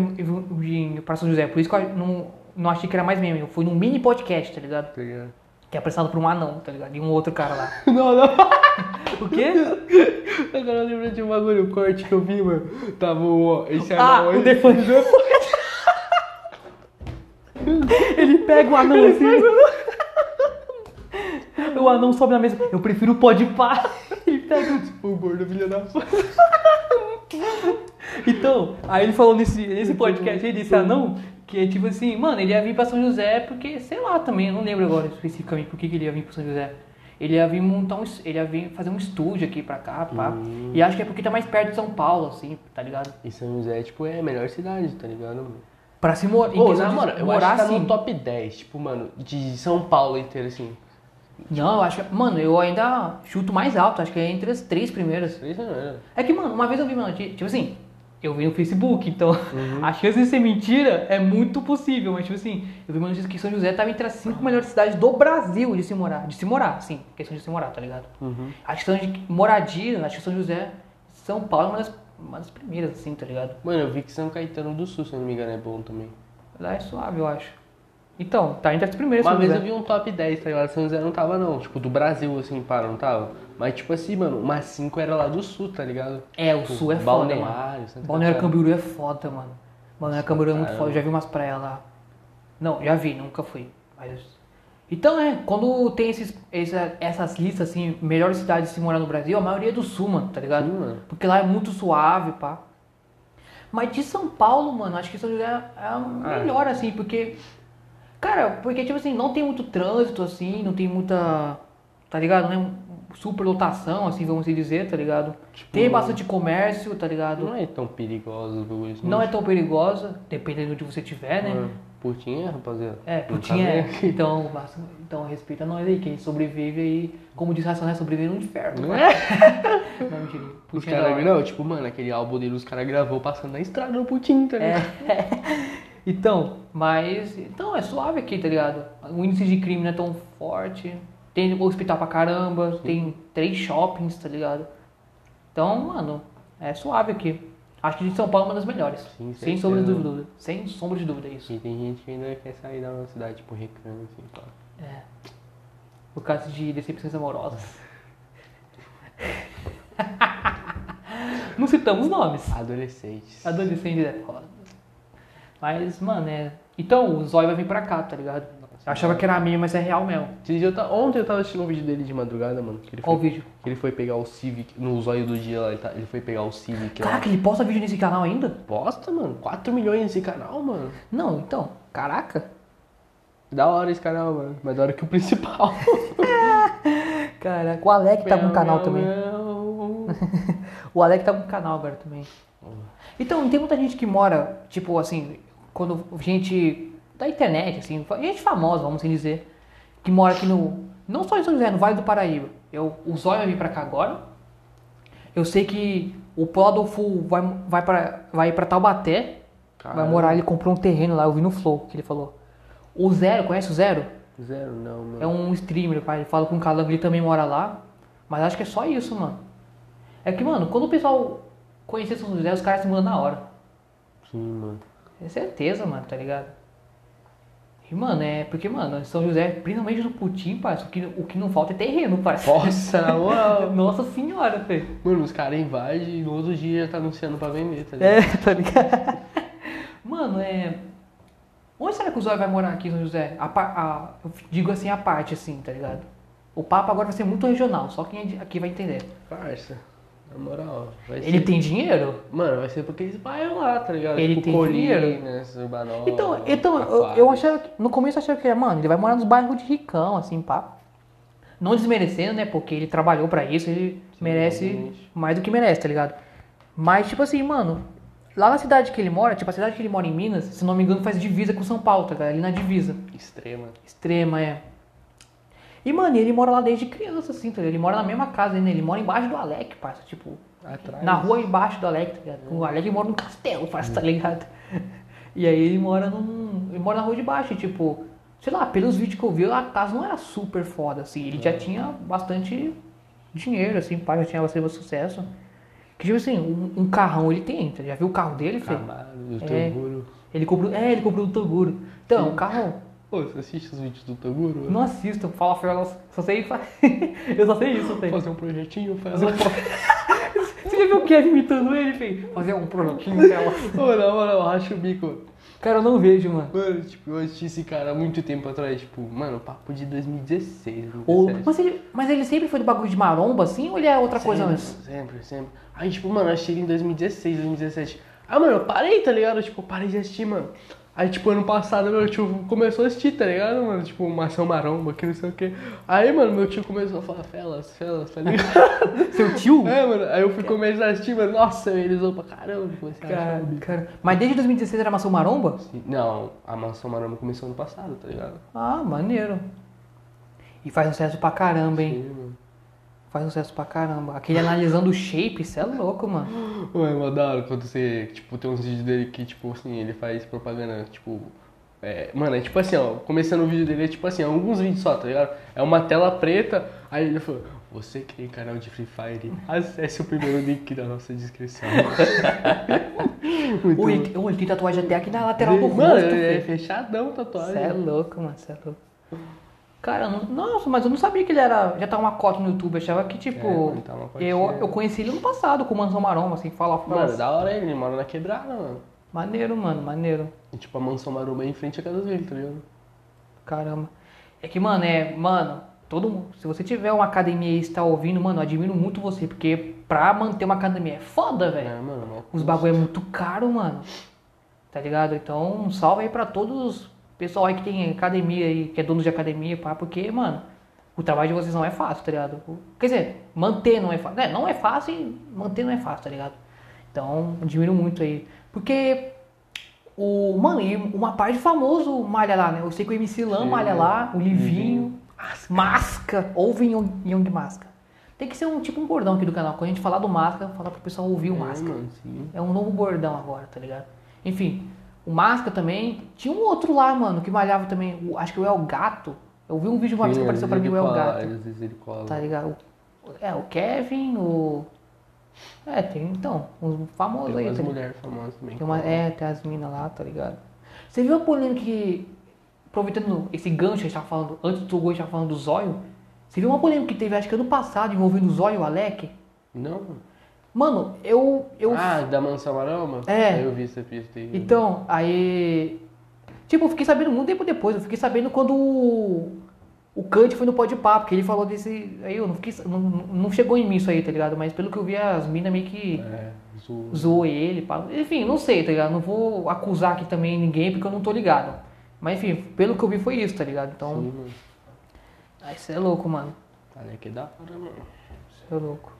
vir pra São José. Por isso que eu não, não achei que era mais meme. Eu fui num mini podcast, tá ligado? Que é apresentado por um anão, tá ligado? E um outro cara lá. Não, não. O quê? Agora eu lembro de um bagulho, um corte que eu vi, mano. Tava o. Esse Ah, anão o aí. do Ele pega o anão assim. O anão sobe na mesa. Eu prefiro o pó de pá. Ele pega o O gordo filho da puta. Então, aí ele falou nesse, nesse podcast aí, desse anão, que é tipo assim, mano, ele ia vir pra São José porque, sei lá também, eu não lembro agora especificamente por que ele ia vir pra São José. Ele ia vir montar um, ele ia vir fazer um estúdio aqui pra cá, pá. Hum. E acho que é porque tá mais perto de São Paulo, assim, tá ligado? E São José, tipo, é a melhor cidade, tá ligado, mano? Pra se morar, Ô, na moral, eu morar acho que tá assim. no top 10, tipo, mano, de São Paulo inteiro, assim. Não, eu acho que, mano, eu ainda chuto mais alto, acho que é entre as três primeiras. Três era. É que, mano, uma vez eu vi uma notícia, tipo assim, eu vi no Facebook, então Uhum. a chance de ser mentira é muito possível, mas tipo assim, eu vi uma notícia que São José tava entre as cinco melhores cidades do Brasil de se morar, de se morar, sim, questão de se morar, tá ligado? Uhum. A questão de moradia, acho que São José, São Paulo é uma das, uma das primeiras, assim, tá ligado? Mano, eu vi que São Caetano do Sul, se eu não me engano, é bom também. Lá é suave, eu acho. Então, tá entre as primeiras, Uma vez eu vi um top 10, tá ligado? São José não tava, não. Tipo, do Brasil, assim, para, não tava. Mas, tipo assim, mano, umas 5 era lá do Sul, tá ligado? É, o sul é foda, mano. Balneário, Santa Balneário. Camboriú é foda, mano. Balneário Camboriú é muito foda. Eu já vi umas praias lá. Não, já vi, nunca fui. Mas... Então, é, quando tem esses, essa- essas listas, assim, melhores cidades de se morar no Brasil, a maioria é do sul, mano, tá ligado? Sim, mano. Porque lá é muito suave, pá. Mas de São Paulo, mano, acho que São José é a melhor, assim, porque... Cara, porque, tipo assim, não tem muito trânsito, assim, não tem muita... Tá ligado? Não é superlotação, assim, vamos dizer, tá ligado? Tem bastante comércio, tá ligado? Não é tão perigoso os bagulhos. Não é tão perigosa, dependendo de onde você estiver, né? Putinha, rapaziada. É, Não putinha é. Então, então respeita nós aí, quem sobrevive aí, como diz Racionais, sobrevive no inferno. Não é? Não, mentira. Os é caras, não, tipo, mano, aquele álbum dele os caras gravou passando na estrada no Putin, tá ligado? É. Então, mas. Então é suave aqui, tá ligado? O índice de crime não é tão forte. Tem hospital pra caramba, tem três shoppings, tá ligado? Então, mano, é suave aqui. Acho que de São Paulo é uma das melhores. Sim, sem sombra de dúvida. Sem sombra de dúvida, é isso. E tem gente que ainda quer sair da nossa cidade, tipo, reclama, assim, pá. É. Por causa de decepções amorosas. Não citamos nomes. Adolescentes. Adolescente é foda. Mas, mano, é. Então, o Zóio vai vir pra cá, tá ligado? Eu achava que era meme, mas é real mesmo. Esse dia eu ta- Ontem eu tava assistindo um vídeo dele de madrugada, mano. Que ele Qual o foi, vídeo? que ele foi pegar o Civic, no zóio do dia lá, ele, tá- ele foi pegar o Civic lá. Caraca, ele posta vídeo nesse canal ainda? Bosta, mano. 4 milhões nesse canal, mano. Não, então. Caraca. Da hora esse canal, mano. Mais da hora que o principal. Caraca. O Alec tá com um canal também. O Alec tá com um canal agora também. Então, tem muita gente que mora, tipo assim, quando gente da internet, assim, gente famosa, vamos assim dizer, que mora aqui no. Não só em São José, no Vale do Paraíba. Eu, o Zóio vai vir pra cá agora. Eu sei que o Podolfo vai, vai, pra, vai ir pra Taubaté. Vai Caramba. morar, ele comprou um terreno lá, eu vi no Flow que ele falou. O Zero, conhece o Zero? Zero não, mano. É um streamer, pai. Ele fala com o Calango, ele também mora lá. Mas acho que é só isso, mano. É que, mano, quando o pessoal conhecer São José, os caras se mudam na hora. Sim, mano. É certeza, mano, tá ligado? E, mano, é porque, mano, São José, principalmente no Putim, parça, o que, o que não falta é terreno, parça. Nossa. Nossa senhora, velho. Mano, os caras invadem e no outro dia já tá anunciando pra vender, tá ligado? É, tá ligado? Mano, é. Onde será que o Zóio vai morar aqui em São José? A, a- eu digo assim, a parte, assim, tá ligado? O papo agora vai ser muito regional, só quem é de- aqui vai entender. Parça, na moral, vai Ele ser... tem dinheiro? Mano, vai ser porque eles bairros lá, tá ligado? Ele tipo, tem dinheiro? Colinas, Urbanópolis, Então, então eu, eu achava que, no começo eu achava que, mano, ele vai morar nos bairros de ricão, assim, pá. Não desmerecendo, né, porque ele trabalhou pra isso, ele Sim, merece obviamente. mais do que merece, tá ligado? Mas, tipo assim, mano, lá na cidade que ele mora, tipo, a cidade que ele mora em Minas, se não me engano, faz divisa com São Paulo, tá ligado? Ali na divisa. Extrema. Extrema, é. E, mano, ele mora lá desde criança, assim, tá? Ele mora na mesma casa, né? Ele mora embaixo do Alec, parça, tipo, Atrás. na rua embaixo do Alec, tá ligado? O Alec mora num castelo, parece, tá ligado? E aí ele mora num. Ele mora na rua de baixo, e, tipo, sei lá, pelos vídeos que eu vi, a casa não era super foda, assim. Ele já tinha bastante dinheiro, assim, pai, já tinha bastante sucesso. Que tipo assim, um, um carrão ele tem, tá? Já viu o carro dele, Fê? Camaro, do É. Toguro. Ele comprou. É, ele comprou do Toguro. Então, o carro. Pô, você assiste os vídeos do Toguro? Não assistam, fala Fela, só sei. eu só sei isso, Fê. Fazer um projetinho, faz Fazer um Você já viu o Kevin imitando ele, Fê? Fazer um projetinho dela. Ô, na moral, eu racho o bico. Cara, eu não vejo, mano. Mano, tipo, eu assisti esse cara há muito tempo atrás, tipo, mano, papo de 2016, Ou, 2017. mas, ele, mas ele sempre foi do bagulho de maromba, assim, ou ele é outra coisa sempre, antes? Sempre, sempre. Aí, tipo, mano, eu achei ele em 2016, 2017. Ah, mano, eu parei, tá ligado? Tipo, eu parei de assistir, mano. Aí, tipo, ano passado, meu tio começou a assistir, tá ligado, mano? Tipo, Mação Maromba, que não sei o quê. Aí, mano, meu tio começou a falar, felas, felas, tá ligado? Seu tio? é, mano, aí eu fui começar a assistir, mano, nossa, eles vão pra caramba, comecei Cara, cara. Mas desde 2016 era maçã maromba? Não, a Mansão Maromba começou ano passado, tá ligado? Ah, maneiro. E faz sucesso pra caramba, hein? Sim, mano. Faz sucesso pra caramba. Aquele analisando o shape, isso é louco, mano. Ué, da hora quando você, tipo, tem uns vídeos dele que, tipo, assim, ele faz propaganda, tipo... É, mano, é tipo assim, ó, começando o vídeo dele é tipo assim, alguns vídeos só, tá ligado? É uma tela preta, aí ele falou, você que tem canal de Free Fire, acesse o primeiro link da nossa descrição. Muito bom. ele, tem tatuagem até aqui na lateral do Mano, rosto, ele é fechadão tatuagem. Você é louco, mano, você é louco. Cara, não- nossa, mas eu não sabia que ele era. Já tava uma cota no YouTube. Achava que, tipo. É, tá eu, eu conheci ele no passado com o Mansão Maromba, assim, fala, fala. Mano, da hora ele, mora na quebrada, mano. Maneiro, mano, maneiro. E, tipo, a mansão maromba é em frente à casa dele, tá ligado? Caramba. É que, mano, é. Mano, todo mundo. Se você tiver uma academia e está ouvindo, mano, eu admiro muito você. Porque pra manter uma academia é foda, velho. É, mano, mó Os bagulho é muito caro, mano. Tá ligado? Então, um salve aí pra todos os pessoal aí que tem academia aí, que é dono de academia, pá, porque, mano, o trabalho de vocês não é fácil, tá ligado? Quer dizer, manter não é fácil. É, não é fácil e manter não é fácil, tá ligado? Então, admiro muito aí. Porque o. Mano, e uma parte famoso malha lá, né? Eu sei que o MC Lan Sim. malha lá, o Livinho, Livinho. Masca, ouve Young, Young Masca. Tem que ser um tipo um bordão aqui do canal. Quando a gente falar do Masca, falar pro pessoal ouvir o É, Masca. mano, sim. É um novo bordão agora, tá ligado? Enfim, o Masca também. Tinha um outro lá, mano, que malhava também. o- acho que o El Gato. Eu vi um vídeo uma vez que Sim, apareceu pra mim o El Gato. Às vezes ele cola. Tá ligado? É, o Kevin, o. É, tem então, uns famosos Tem aí, umas tá mulheres famosas também. Tem uma, é, tem as minas lá, tá ligado? Você viu a polêmica que. Aproveitando esse gancho que a gente tava falando, antes do gol a gente tava falando do Zóio. Você viu uma polêmica que teve, acho que ano passado, envolvendo o Zóio e o Alec? Não, mano. Eu. eu Ah, da Mansão Maromba? É. Eu vi essa pista aí. Então, aí. Tipo, eu fiquei sabendo muito tempo depois. Eu fiquei sabendo quando o, o Kant foi no Pode Papo, que ele falou desse. Aí eu não fiquei. Não, não chegou em mim isso aí, tá ligado? Mas pelo que eu vi, as minas meio que É, zoou. zoou ele. pá. Enfim, não sei, tá ligado? Não vou acusar aqui também ninguém porque eu não tô ligado. Mas enfim, pelo que eu vi foi isso, tá ligado? Então. Sim, mano. Aí você é louco, mano. Olha que da hora, mano. Você é louco.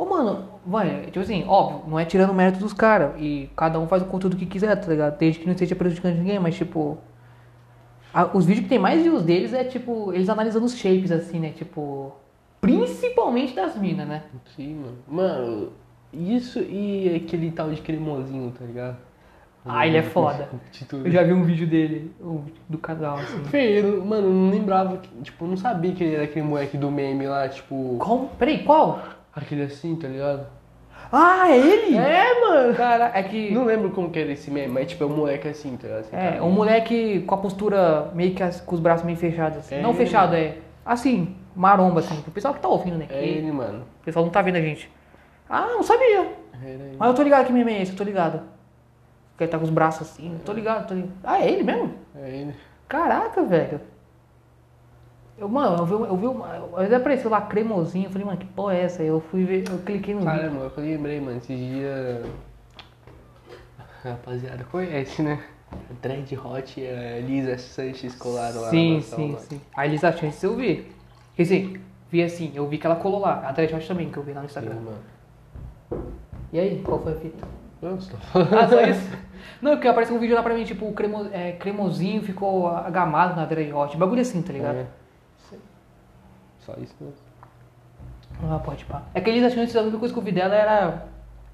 Ô, mano, vai, tipo assim, óbvio, não é tirando o mérito dos caras. E cada um faz o conteúdo que quiser, tá ligado? Desde que não esteja prejudicando ninguém, mas tipo. a- os vídeos que tem mais views deles é tipo, eles analisando os shapes, assim, né? Tipo. Principalmente das minas, né? Sim, mano. Mano, isso e aquele tal de cremosinho, tá ligado? Ah, ele é foda. Eu já vi um vídeo dele, do canal, assim. Feio, mano, eu não lembrava, tipo, eu não sabia que ele era aquele moleque do meme lá, tipo, Qual? Peraí, qual? Aquele assim, tá ligado? Ah, é ele? É, mano. Cara, é que. Não lembro como que era esse meme, mas tipo, é um moleque assim, tá ligado? Assim, É, cara. um moleque com a postura meio que as- com os braços meio fechados. Assim. É não ele, fechado, é assim, maromba, assim. O pessoal que tá ouvindo, né? É ele, mano. O pessoal não tá vendo a gente. Ah, não sabia. Mas eu tô ligado que meme é esse, eu tô ligado. Que ele tá com os braços assim, eu tô ligado, tô ligado. Ah, é ele mesmo? É ele. Caraca, velho. Eu, mano, eu vi, eu vi uma. Eu apareceu lá cremosinho, eu falei, mano, que porra é essa? Eu fui ver, eu cliquei no vídeo. Caramba, eu lembrei, mano, esses dias. Rapaziada, conhece, né? A Dread Hot e a Lisa Sanches colaram lá Sim, mansão, sim, mano. sim. A Elisa Chance eu vi. Quer dizer, vi assim, eu vi que ela colou lá. A Dread Hot também, que eu vi lá no Sim, Instagram. mano. E aí, qual foi a fita? Não, você tá falando. Ah, só isso? Não, porque apareceu um vídeo lá pra mim, tipo, o cremo, é, cremosinho ficou agamado na Dread Hot. Bagulho assim, tá ligado? É. Só isso mesmo. Ah, pode pá. É que a Elisa Chance, a única coisa que eu vi dela era.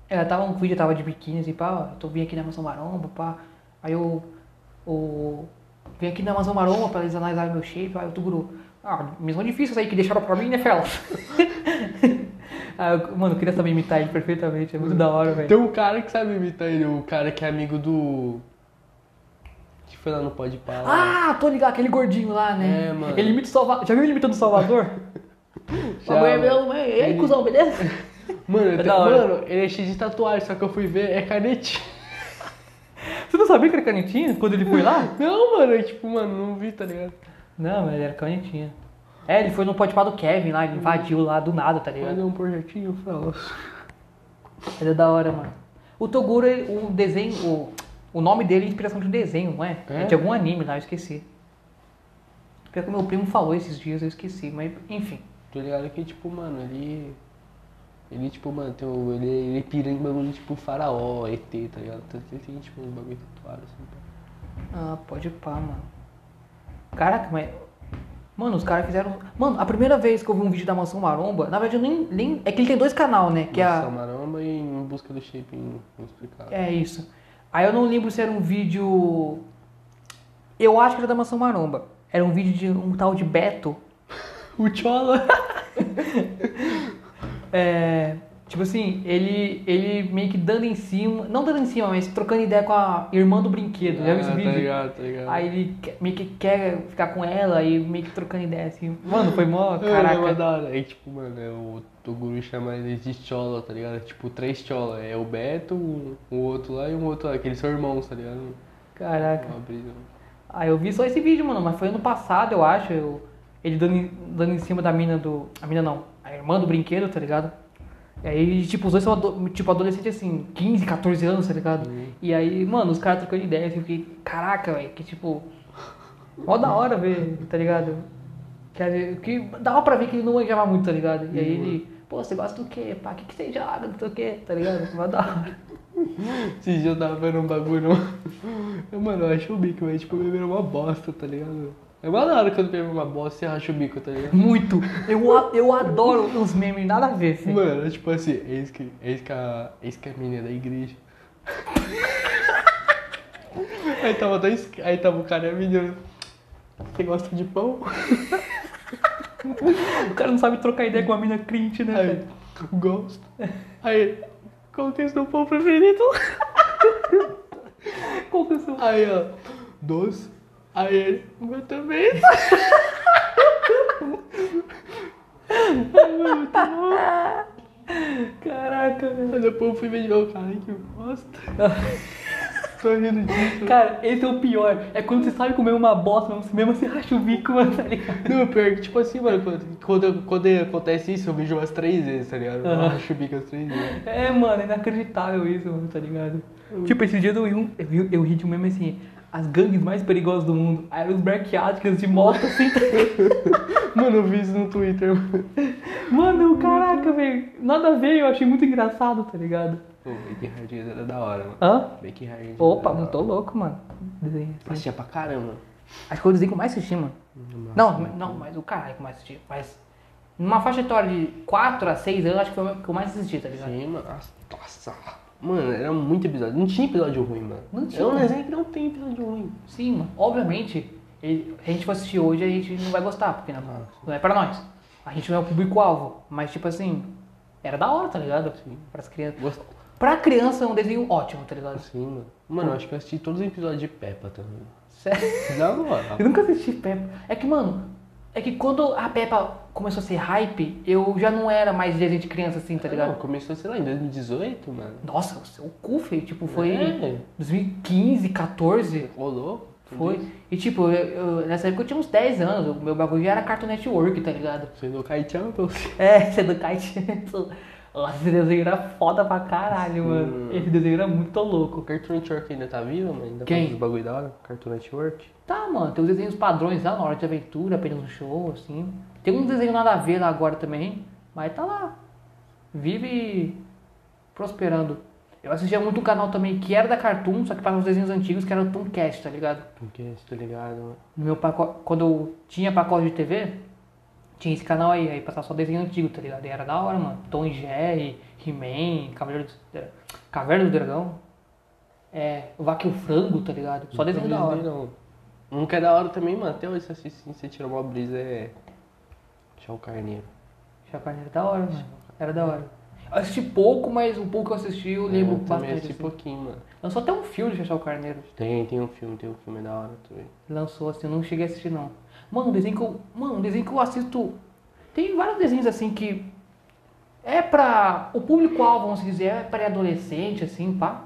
Ela tava um vídeo, tava de biquíni assim, pá, eu tô vim aqui na Mansão Maromba, pá. Aí eu. o vim aqui na Mansão Maromba pra eles analisarem meu shape, aí o Tuguru. Ah, missão difícil essa aí que deixaram pra mim, né, Fel? ah, eu- mano, eu queria saber imitar ele perfeitamente, é muito da hora, velho. Tem um cara que sabe imitar ele, o cara que é amigo do. Que foi lá no Pode Pá. Ah, tô ligado, aquele gordinho lá, né? É, mano. Ele imita o Salvador. Já viu ele imitando o Salvador? Já, Bagulho é meu, é. E aí, Ele- cuzão, beleza? Mano, É hora. mano, ele é cheio de tatuagem, só que eu fui ver, é canetinha. Você não sabia que era canetinha quando ele foi lá? Não, mano, é tipo, mano, não vi, tá ligado? Não, mas ele era canetinha. É, ele foi no pode do Kevin lá, ele invadiu lá do nada, tá ligado? Fazer um projetinho, fala. Mas é da hora, mano. O Toguro, ele- o desenho, o, o nome dele é inspiração de um desenho, não é? É? De algum anime lá, eu esqueci. Pior que meu primo falou esses dias, eu esqueci, mas enfim. Tô ligado que, tipo, mano, ele. Ele, tipo, mano, tem o, ele, ele pira em bagulho tipo faraó, ET, tá ligado? Tanto que ele tem, tipo, uns bagulho tatuado assim. Ah, pode pá, mano. Caraca, mas. Mano, os caras fizeram. Mano, a primeira vez que eu vi um vídeo da Mansão Maromba, na verdade eu nem. nem... É que ele tem dois canal, né? Que é Nossa, a. maromba e em busca do shape inexplicável. É isso. Aí eu não lembro se era um vídeo. Eu acho que era da Mansão Maromba. Era um vídeo de um tal de Beto. O Chola! É. Tipo assim, ele, ele meio que dando em cima. Não dando em cima, mas trocando ideia com a irmã do brinquedo. Já viu esse Ah, vídeo? Tá ligado, tá ligado. Aí ele meio que quer ficar com ela e meio que trocando ideia assim. Mano, foi mó. É, é Caraca. da hora. Aí, tipo, mano, é o Toguro chama eles de Chola, tá ligado? Tipo, três Chola. É o Beto, um, um outro lá e um outro lá, que eles são irmãos, tá ligado? Caraca. Brisa. Ah, eu vi só esse vídeo, mano, mas foi ano passado, eu acho. eu- ele dando, dando em cima da mina do. A mina não, a irmã do brinquedo, tá ligado? E aí, tipo, os dois são tipo, adolescentes assim, 15, 14 anos, tá ligado? E aí, mano, os caras trocando ideia, assim, eu fiquei, caraca, velho, que tipo. Mó da hora ver, tá ligado? Que, que dava pra ver que ele não manjava muito, tá ligado? E aí ele, pô, você gosta do quê? Pá, o que, que você joga? Não sei o quê, tá ligado? Mó da hora. Esses dias eu tava vendo um bagulho. Eu, Mano, eu acho o bico, mas tipo, beber uma bosta, tá ligado? É uma da hora quando bebe uma bosta e racha o bico, tá ligado? Muito. Eu, a- eu adoro os memes, nada a ver, filho. Mano, é tipo assim, eis que, eis que, a, eis que a menina da igreja. aí, tava dois, aí tava o cara e a menina. Você gosta de pão? O cara não sabe trocar ideia com uma mina crente, né, Aí, velho? gosto. Aí, qual que é o seu pão preferido? Qual que é o seu... Aí, ó, doce. Aí ele, o meu também. Caraca, velho. Aí depois eu fui ver de novo, cara, que bosta. Tô rindo disso. Cara, esse é o pior. É quando você sabe comer uma bosta, mas mesmo você racha o bico, mano, tá ligado? Não, pior que, tipo assim, mano, quando, quando, quando acontece isso, eu vejo umas três vezes, tá ligado? Eu acho o bico as três vezes. É, mano, é inacreditável isso, mano, tá ligado? Tipo, esse dia eu ri, eu, ri- eu ri de um meme assim, as gangues mais perigosas do mundo. Aí os Berkiáticas de moto, assim? Mano, eu vi isso no Twitter, mano. Caraca, velho. Nada a ver, eu achei muito engraçado, tá ligado? Pô, Baking Hardinhas era da hora, mano. Hã? Baking Hardinhas Opa, era não tô louco, mano. Desenho assim. Assistia pra caramba. Acho que foi o desenho que eu mais assisti, mano. Não, não, mas o caralho que eu mais assisti. Mas numa faixa etária de 4 a 6 anos, acho que foi o que eu mais assisti, tá ligado? Sim, mano. Nossa. Mano, era muito episódio. Não tinha episódio ruim, mano. Não tinha. É um desenho que não tem episódio ruim. Sim, mano. Obviamente, ele- a gente for assistir hoje, a gente não vai gostar, porque não, Ah, não é pra nós. A gente não é o público-alvo. Mas, tipo assim, Era da hora, tá ligado? Sim. Pras crianças. Gost... Pra criança é um desenho ótimo, tá ligado? Sim, mano. Mano, eu acho que eu assisti todos os episódios de Peppa também. Sério. Não, mano. Eu nunca assisti Peppa. É que, mano, é que quando a Peppa começou a ser hype, eu já não era mais desenho de criança assim, tá Não, ligado? começou, sei lá, em 2018, mano. Nossa, o seu cu, feio. Tipo, foi É. 2015, 14. Ô, louco. Foi. E tipo, eu- eu- nessa época eu tinha uns 10 anos. O meu bagulho já era Cartoon Network, tá ligado? Você do Kai Champions. É, você do kite. Nossa, esse desenho era foda pra caralho, mano. Esse desenho era muito O louco. Cartoon Network ainda tá vivo, mano? Ainda Quem? faz os bagulho da hora? Cartoon Network? Tá, mano, tem os desenhos padrões lá, na hora de aventura, apenas um show, assim. Tem um desenho nada a ver lá agora também, mas tá lá. Vive prosperando. Eu assistia muito um canal também que era da Cartoon, só que passava os desenhos antigos, que era o Tooncast, tá ligado? Porque, tá ligado? No meu pacote, quando eu tinha pacote de TV, tinha esse canal aí, aí passava só desenho antigo, tá ligado? E era da hora, mano. Tom e Jerry, He-Man, Cavaleiro do, Caverna do Dragão, é, Vaca e o Frango, tá ligado? Só desenho da hora. Não. Um que é da hora também, mano. Até hoje você assiste, assim, você tira uma brisa, é... Chão Carneiro. Chacarneiro era da hora, mano. Era da hora. Eu assisti pouco, mas o pouco que eu assisti eu lembro eu também bastante. assisti Assim. pouquinho, mano. Lançou até um filme de Chachar o Carneiro. Tem, tem um filme, tem um filme da hora também. Lançou assim, eu não cheguei a assistir não. Mano, um desenho que eu. Mano, um desenho que eu assisto. Tem vários desenhos assim que. É pra. O público-alvo, vamos dizer, é pré-adolescente, assim, pá.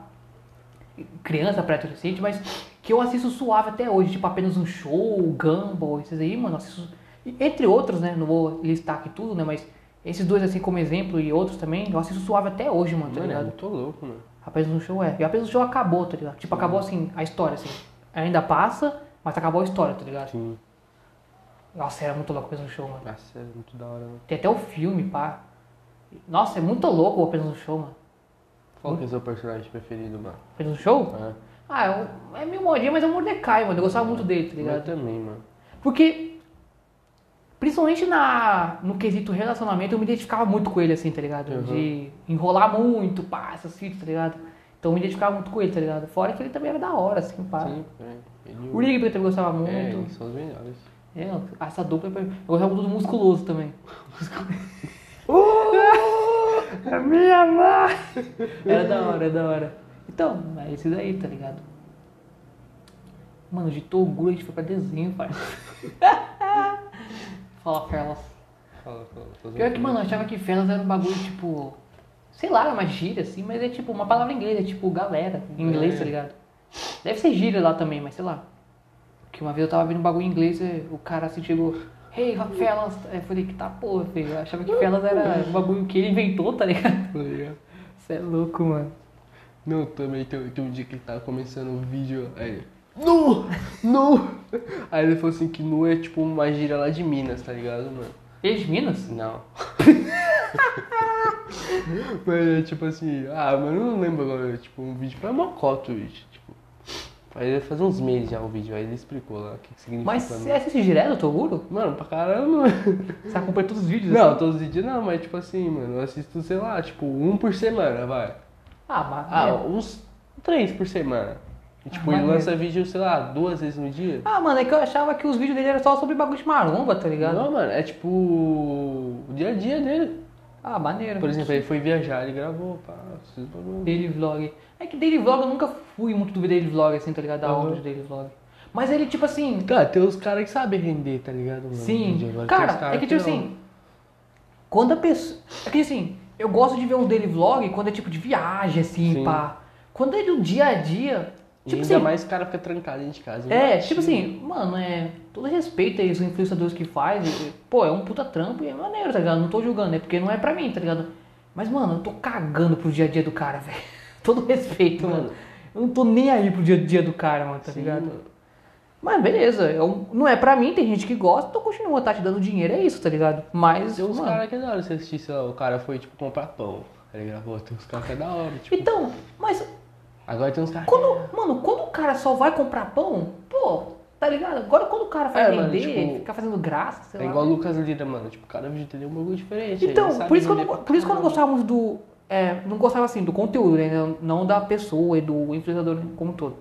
Criança, pré-adolescente, mas que eu assisto suave até hoje, tipo apenas um show, Gumball, esses aí, mano, eu assisto. Entre outros, né? Não vou listar aqui tudo, né? Mas esses dois assim como exemplo e outros também, eu assisto suave até hoje, mano, tá Mano, é ligado? muito louco, mano. Apenas um show é. E apenas um show acabou, tá ligado? Tipo, acabou assim, a história, assim. Ainda passa, mas acabou a história, tá ligado? Sim. Nossa, era muito louco apenas um show, mano. Nossa, é muito da hora, mano. Tem até o filme, pá. Nossa, é muito louco o apenas um show, mano. Qual que é o seu personagem preferido, mano? Apenas um show? Ah, Ah, é, um- é meio modinha, mas é o Mordecai, mano. Eu gostava muito dele, tá eu ligado? também, mano. Porque, principalmente na, no quesito relacionamento, eu me identificava muito com ele, assim, tá ligado? Uhum. De enrolar muito, pá, essas fitas, tá ligado? Então eu me identificava muito com ele, tá ligado? Fora que ele também era da hora, assim, pá. Sim, é. Ele, O Rigby também gostava muito. É, são os melhores. É, essa dupla, eu gostava muito do musculoso também. é minha mãe! Era da hora, era da hora. Então, é esse daí, tá ligado? Mano, de Toguro a gente foi pra desenho, pai. Fala, Felas. Fala, fala. Pior que, mano, eu achava que Felas era um bagulho, tipo... Sei lá, era uma gíria, assim, mas é tipo uma palavra em inglês, é tipo galera, em inglês, É. tá ligado? Deve ser gíria lá também, mas sei lá. Porque uma vez eu tava vendo um bagulho em inglês e o cara assim chegou, hey, Felas. Aí eu falei, que tá porra, filho. Eu achava que Felas era um bagulho que ele inventou, tá ligado? Tá ligado? Você é louco, mano. Não, também tem, tem um dia que ele tava começando o vídeo, aí Nu! Nu! Aí ele falou assim que nu é tipo uma gíria lá de Minas, tá ligado, mano? Ele é de Minas? Não. Mas é tipo assim, ah, mano, eu não lembro agora, tipo, um vídeo, foi mocoto o vídeo, tipo. Aí faz uns meses já o vídeo, aí ele explicou lá o que, que significa. Mas pra você assiste direto, Toguro? Mano, pra caramba. Você acompanha todos os vídeos? Não, assim? todos os dias não, mas tipo assim, mano, eu assisto, sei lá, tipo, um por semana, vai. Ah, mas... Ah, é. uns três por semana. E, tipo, Ah, ele lança vídeo, sei lá, duas vezes no dia. Ah, mano, é que eu achava que os vídeos dele eram só sobre bagulho de maromba, tá ligado? Não, mano, é tipo o dia a dia dele. Ah, maneiro. Por exemplo, ele foi viajar, ele gravou, pá, esses bagulho. Daily vlog. É que daily vlog eu nunca fui muito do daily vlog, assim, tá ligado? Da Aham. onda de daily vlog. Mas ele, tipo assim, Cara, tem uns caras que sabem render, tá ligado? Mano, Sim. Agora cara, caras é que tipo não. assim, quando a pessoa. É que assim, eu gosto de ver um daily vlog quando é tipo de viagem, assim, Sim. pá. Quando é do dia a dia. E Tipo ainda assim. mais o cara fica trancado dentro de casa. É, imagina. tipo assim, mano, é. Todo respeito aí os influenciadores que faz. e, Pô, é um puta trampo e é maneiro, tá ligado? Não tô julgando, é porque não é pra mim, tá ligado? Mas, mano, eu tô cagando pro dia a dia do cara, velho. Todo respeito, mano. Mano. Eu não tô nem aí pro dia a dia do cara, mano, tá Sim, ligado? mano. Mas beleza, eu- não é pra mim, tem gente que gosta, então continua, tá te dando dinheiro, é isso, tá ligado? Mas, Tem uns caras que é da hora você assistir, sei lá, o cara foi, tipo, comprar pão. Ele gravou, tem uns caras que é da hora, tipo. então, mas Agora tem uns caras. quando, mano, quando o cara só vai comprar pão, pô, tá ligado? Agora quando o cara faz É, mano, vender, tipo, fica fazendo graça, sei É lá. igual o Lucas Lira, mano. Tipo, cada vídeo é um bagulho diferente. Então, por isso, que eu não, por isso que eu não gostava muito do. É, não gostava assim do conteúdo, né? Não- da pessoa e do influenciador como um todo.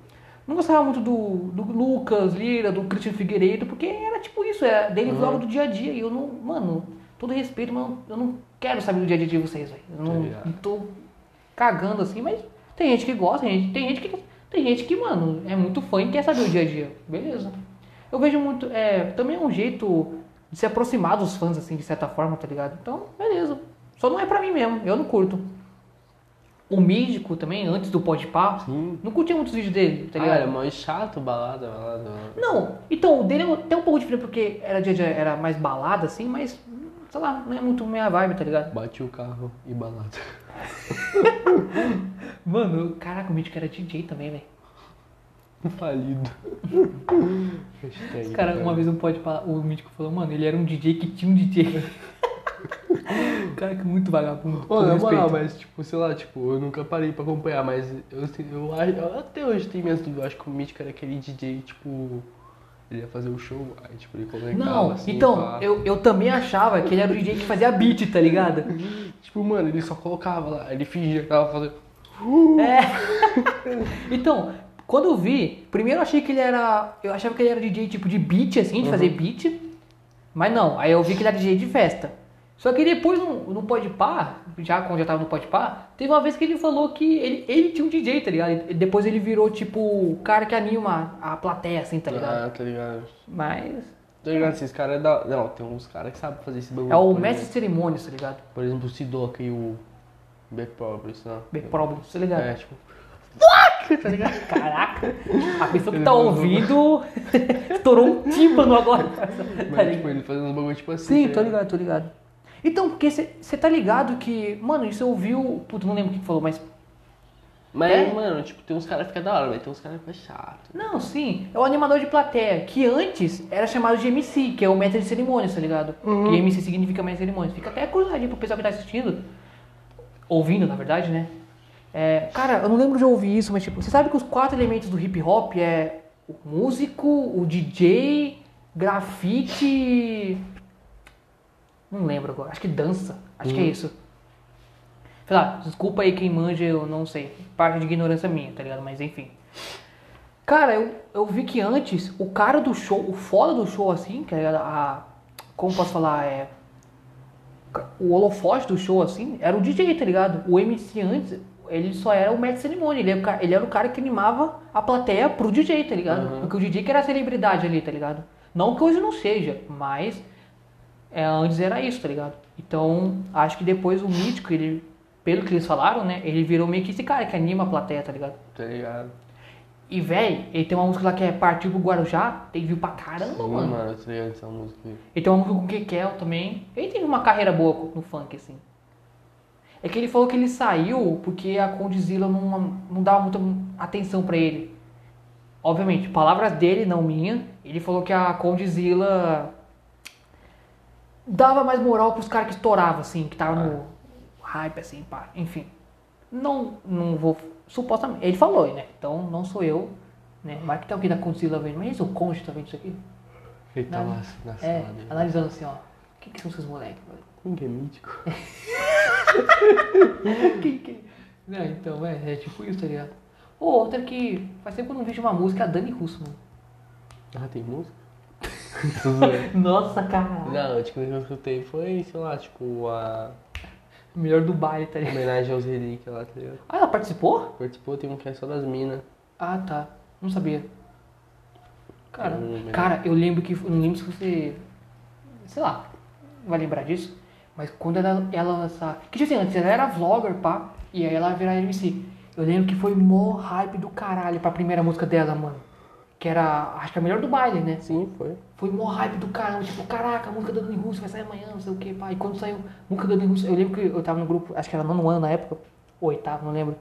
Não gostava muito do, do Lucas Lira, do Cristian Figueiredo, porque era tipo isso, era dele Uhum. do dia a dia. E eu não, mano, todo respeito, mas eu não quero saber do dia a dia de vocês, velho. Eu não, não tô cagando assim, mas tem gente que gosta, tem gente, tem gente que. Tem gente que, mano, é muito fã e quer saber o dia a dia. Beleza. Eu vejo muito. É, também é um jeito de se aproximar dos fãs, assim, de certa forma, tá ligado? Então, beleza. Só não é pra mim mesmo, eu não curto. O Mídico também, antes do Podpah, Sim. não curtia muitos vídeos dele, tá Ah, ligado? era mais chato, balada, balada. balada. Não, então o dele é até um pouco diferente porque era dia dia, era mais balada assim, mas sei lá, não é muito minha vibe, tá ligado? Bate o carro e balada. Mano, caraca, o Mítico era DJ também, velho. Falido. Hashtag, Cara, uma vez um pode o Mítico falou, mano, ele era um DJ que tinha um DJ. cara, que muito vagabundo. Ô, na moral, mas tipo, sei lá, tipo, eu nunca parei pra acompanhar, mas eu, assim, eu, eu até hoje tenho minhas dúvidas. Eu acho que o Mítico era aquele DJ, tipo, ele ia fazer o show, aí tipo, ele conectava Não, assim, então, pá. eu, eu também achava que ele era o DJ que fazia beat, tá ligado? Tipo, mano, ele só colocava lá, ele fingia que tava fazendo. É. então, quando eu vi, primeiro eu achei que ele era. Eu achava que ele era DJ tipo de beat, assim, de fazer beat. Mas não, aí eu vi que ele era DJ de festa. Só que depois no, no Podpah, já quando já tava no Podpah, teve uma vez que ele falou que ele, ele tinha um DJ, tá ligado? E depois ele virou tipo o cara que anima a plateia, assim, tá ligado? Ah, tá ligado? Mas. Tá ligado? Esses caras é da. Não, tem uns caras que sabem fazer esse bagulho. É o por mestre de cerimônias, tá ligado? Por exemplo, o Sidoca e o Back Problems, não. Big Problem, tá ligado? É, tipo. Tá ligado? Caraca, a pessoa que tá ouvindo estourou um tímpano agora. Tá Mas, ligado? tipo, ele fazendo um bagulho tipo assim. Sim, tá tô ligado, tô ligado. Então, porque você tá ligado que. Mano, isso eu ouviu. Puta, não lembro quem falou, mas. Mas, É? mano, tipo, tem uns caras que ficam da hora, mas tem uns caras que ficam chato. Não, sim. É o animador de plateia, que antes era chamado de MC, que é o mestre de cerimônias, tá ligado? Uhum. E MC significa mestre de cerimônias. Fica até cruzadinho pro pessoal que tá assistindo. Ouvindo, na verdade, né? É, cara, eu não lembro de ouvir isso, mas tipo, você sabe que os quatro elementos do hip hop é o músico, o DJ, grafite. Não lembro agora, acho que dança. Acho que é isso. Sei lá, desculpa aí quem manja, eu não sei. Parte de ignorância minha, tá ligado? Mas enfim. Cara, eu, eu vi que antes, o cara do show, o foda do show assim, que é a. Como posso falar? É. O holofote do show assim, era o DJ, tá ligado? O MC antes, ele só era o mestre cerimônia. Ele, era o ca- ele era o cara que animava a plateia pro DJ, tá ligado? Uhum. Porque o DJ que era a celebridade ali, tá ligado? Não que hoje não seja, mas é, antes era isso, tá ligado? Então, acho que depois o Mítico, ele, pelo que eles falaram, né? Ele virou meio que esse cara que anima a plateia, tá ligado? Tá ligado? E, véi, ele tem uma música lá que é Partiu pro Guarujá, tem view pra caramba, Sim, mano. mano, tá ligado essa música aí. Ele tem uma música com o Kekel também. Ele teve uma carreira boa no funk, assim. É que ele falou que ele saiu porque a Condzilla não, não dava muita atenção pra ele. Obviamente, palavras dele, não minha. Ele falou que a Condzilla dava mais moral pros caras que estouravam, assim, que tava no hype, assim, pá. Enfim. Não, não vou. Supostamente. Ele falou, né? Então não sou eu. Né? Vai que tem alguém da Condzilla vendo. Mas o Conde tá vendo isso aqui? Ele tá Não. lá na É, dele. analisando assim, ó. Quem que são esses moleques? Quem que é mítico? Quem que... Não, então, é, é tipo isso, tá ligado? Ô, outra que faz tempo que eu não vejo uma música, é a Dani Russo, mano. Ah, tem música? Nossa, cara. Não, a última que eu escutei foi, sei lá, tipo, a Melhor do baile, tá ligado? homenagem aos relíquias lá, tá ligado? Ah, ela participou? Participou, tem um que é só das minas. Ah, tá. Não sabia. Cara, Eu não lembro. cara, eu lembro que. Não lembro se você. Sei lá, vai lembrar disso. Mas quando ela, ela lançar. Que tipo assim, antes ela era vlogger, pá. E aí ela virar MC. Eu lembro que foi mó hype do caralho pra primeira música dela, mano. Que era. Acho que a melhor do baile, né? Sim, foi. Foi mó hype do caramba, tipo, caraca, a música da Dani Russo vai sair amanhã, não sei o que, pá. E quando saiu a música da Dani Russo, eu lembro que eu tava no grupo, acho que era nono ano na época, ou oitavo, não lembro.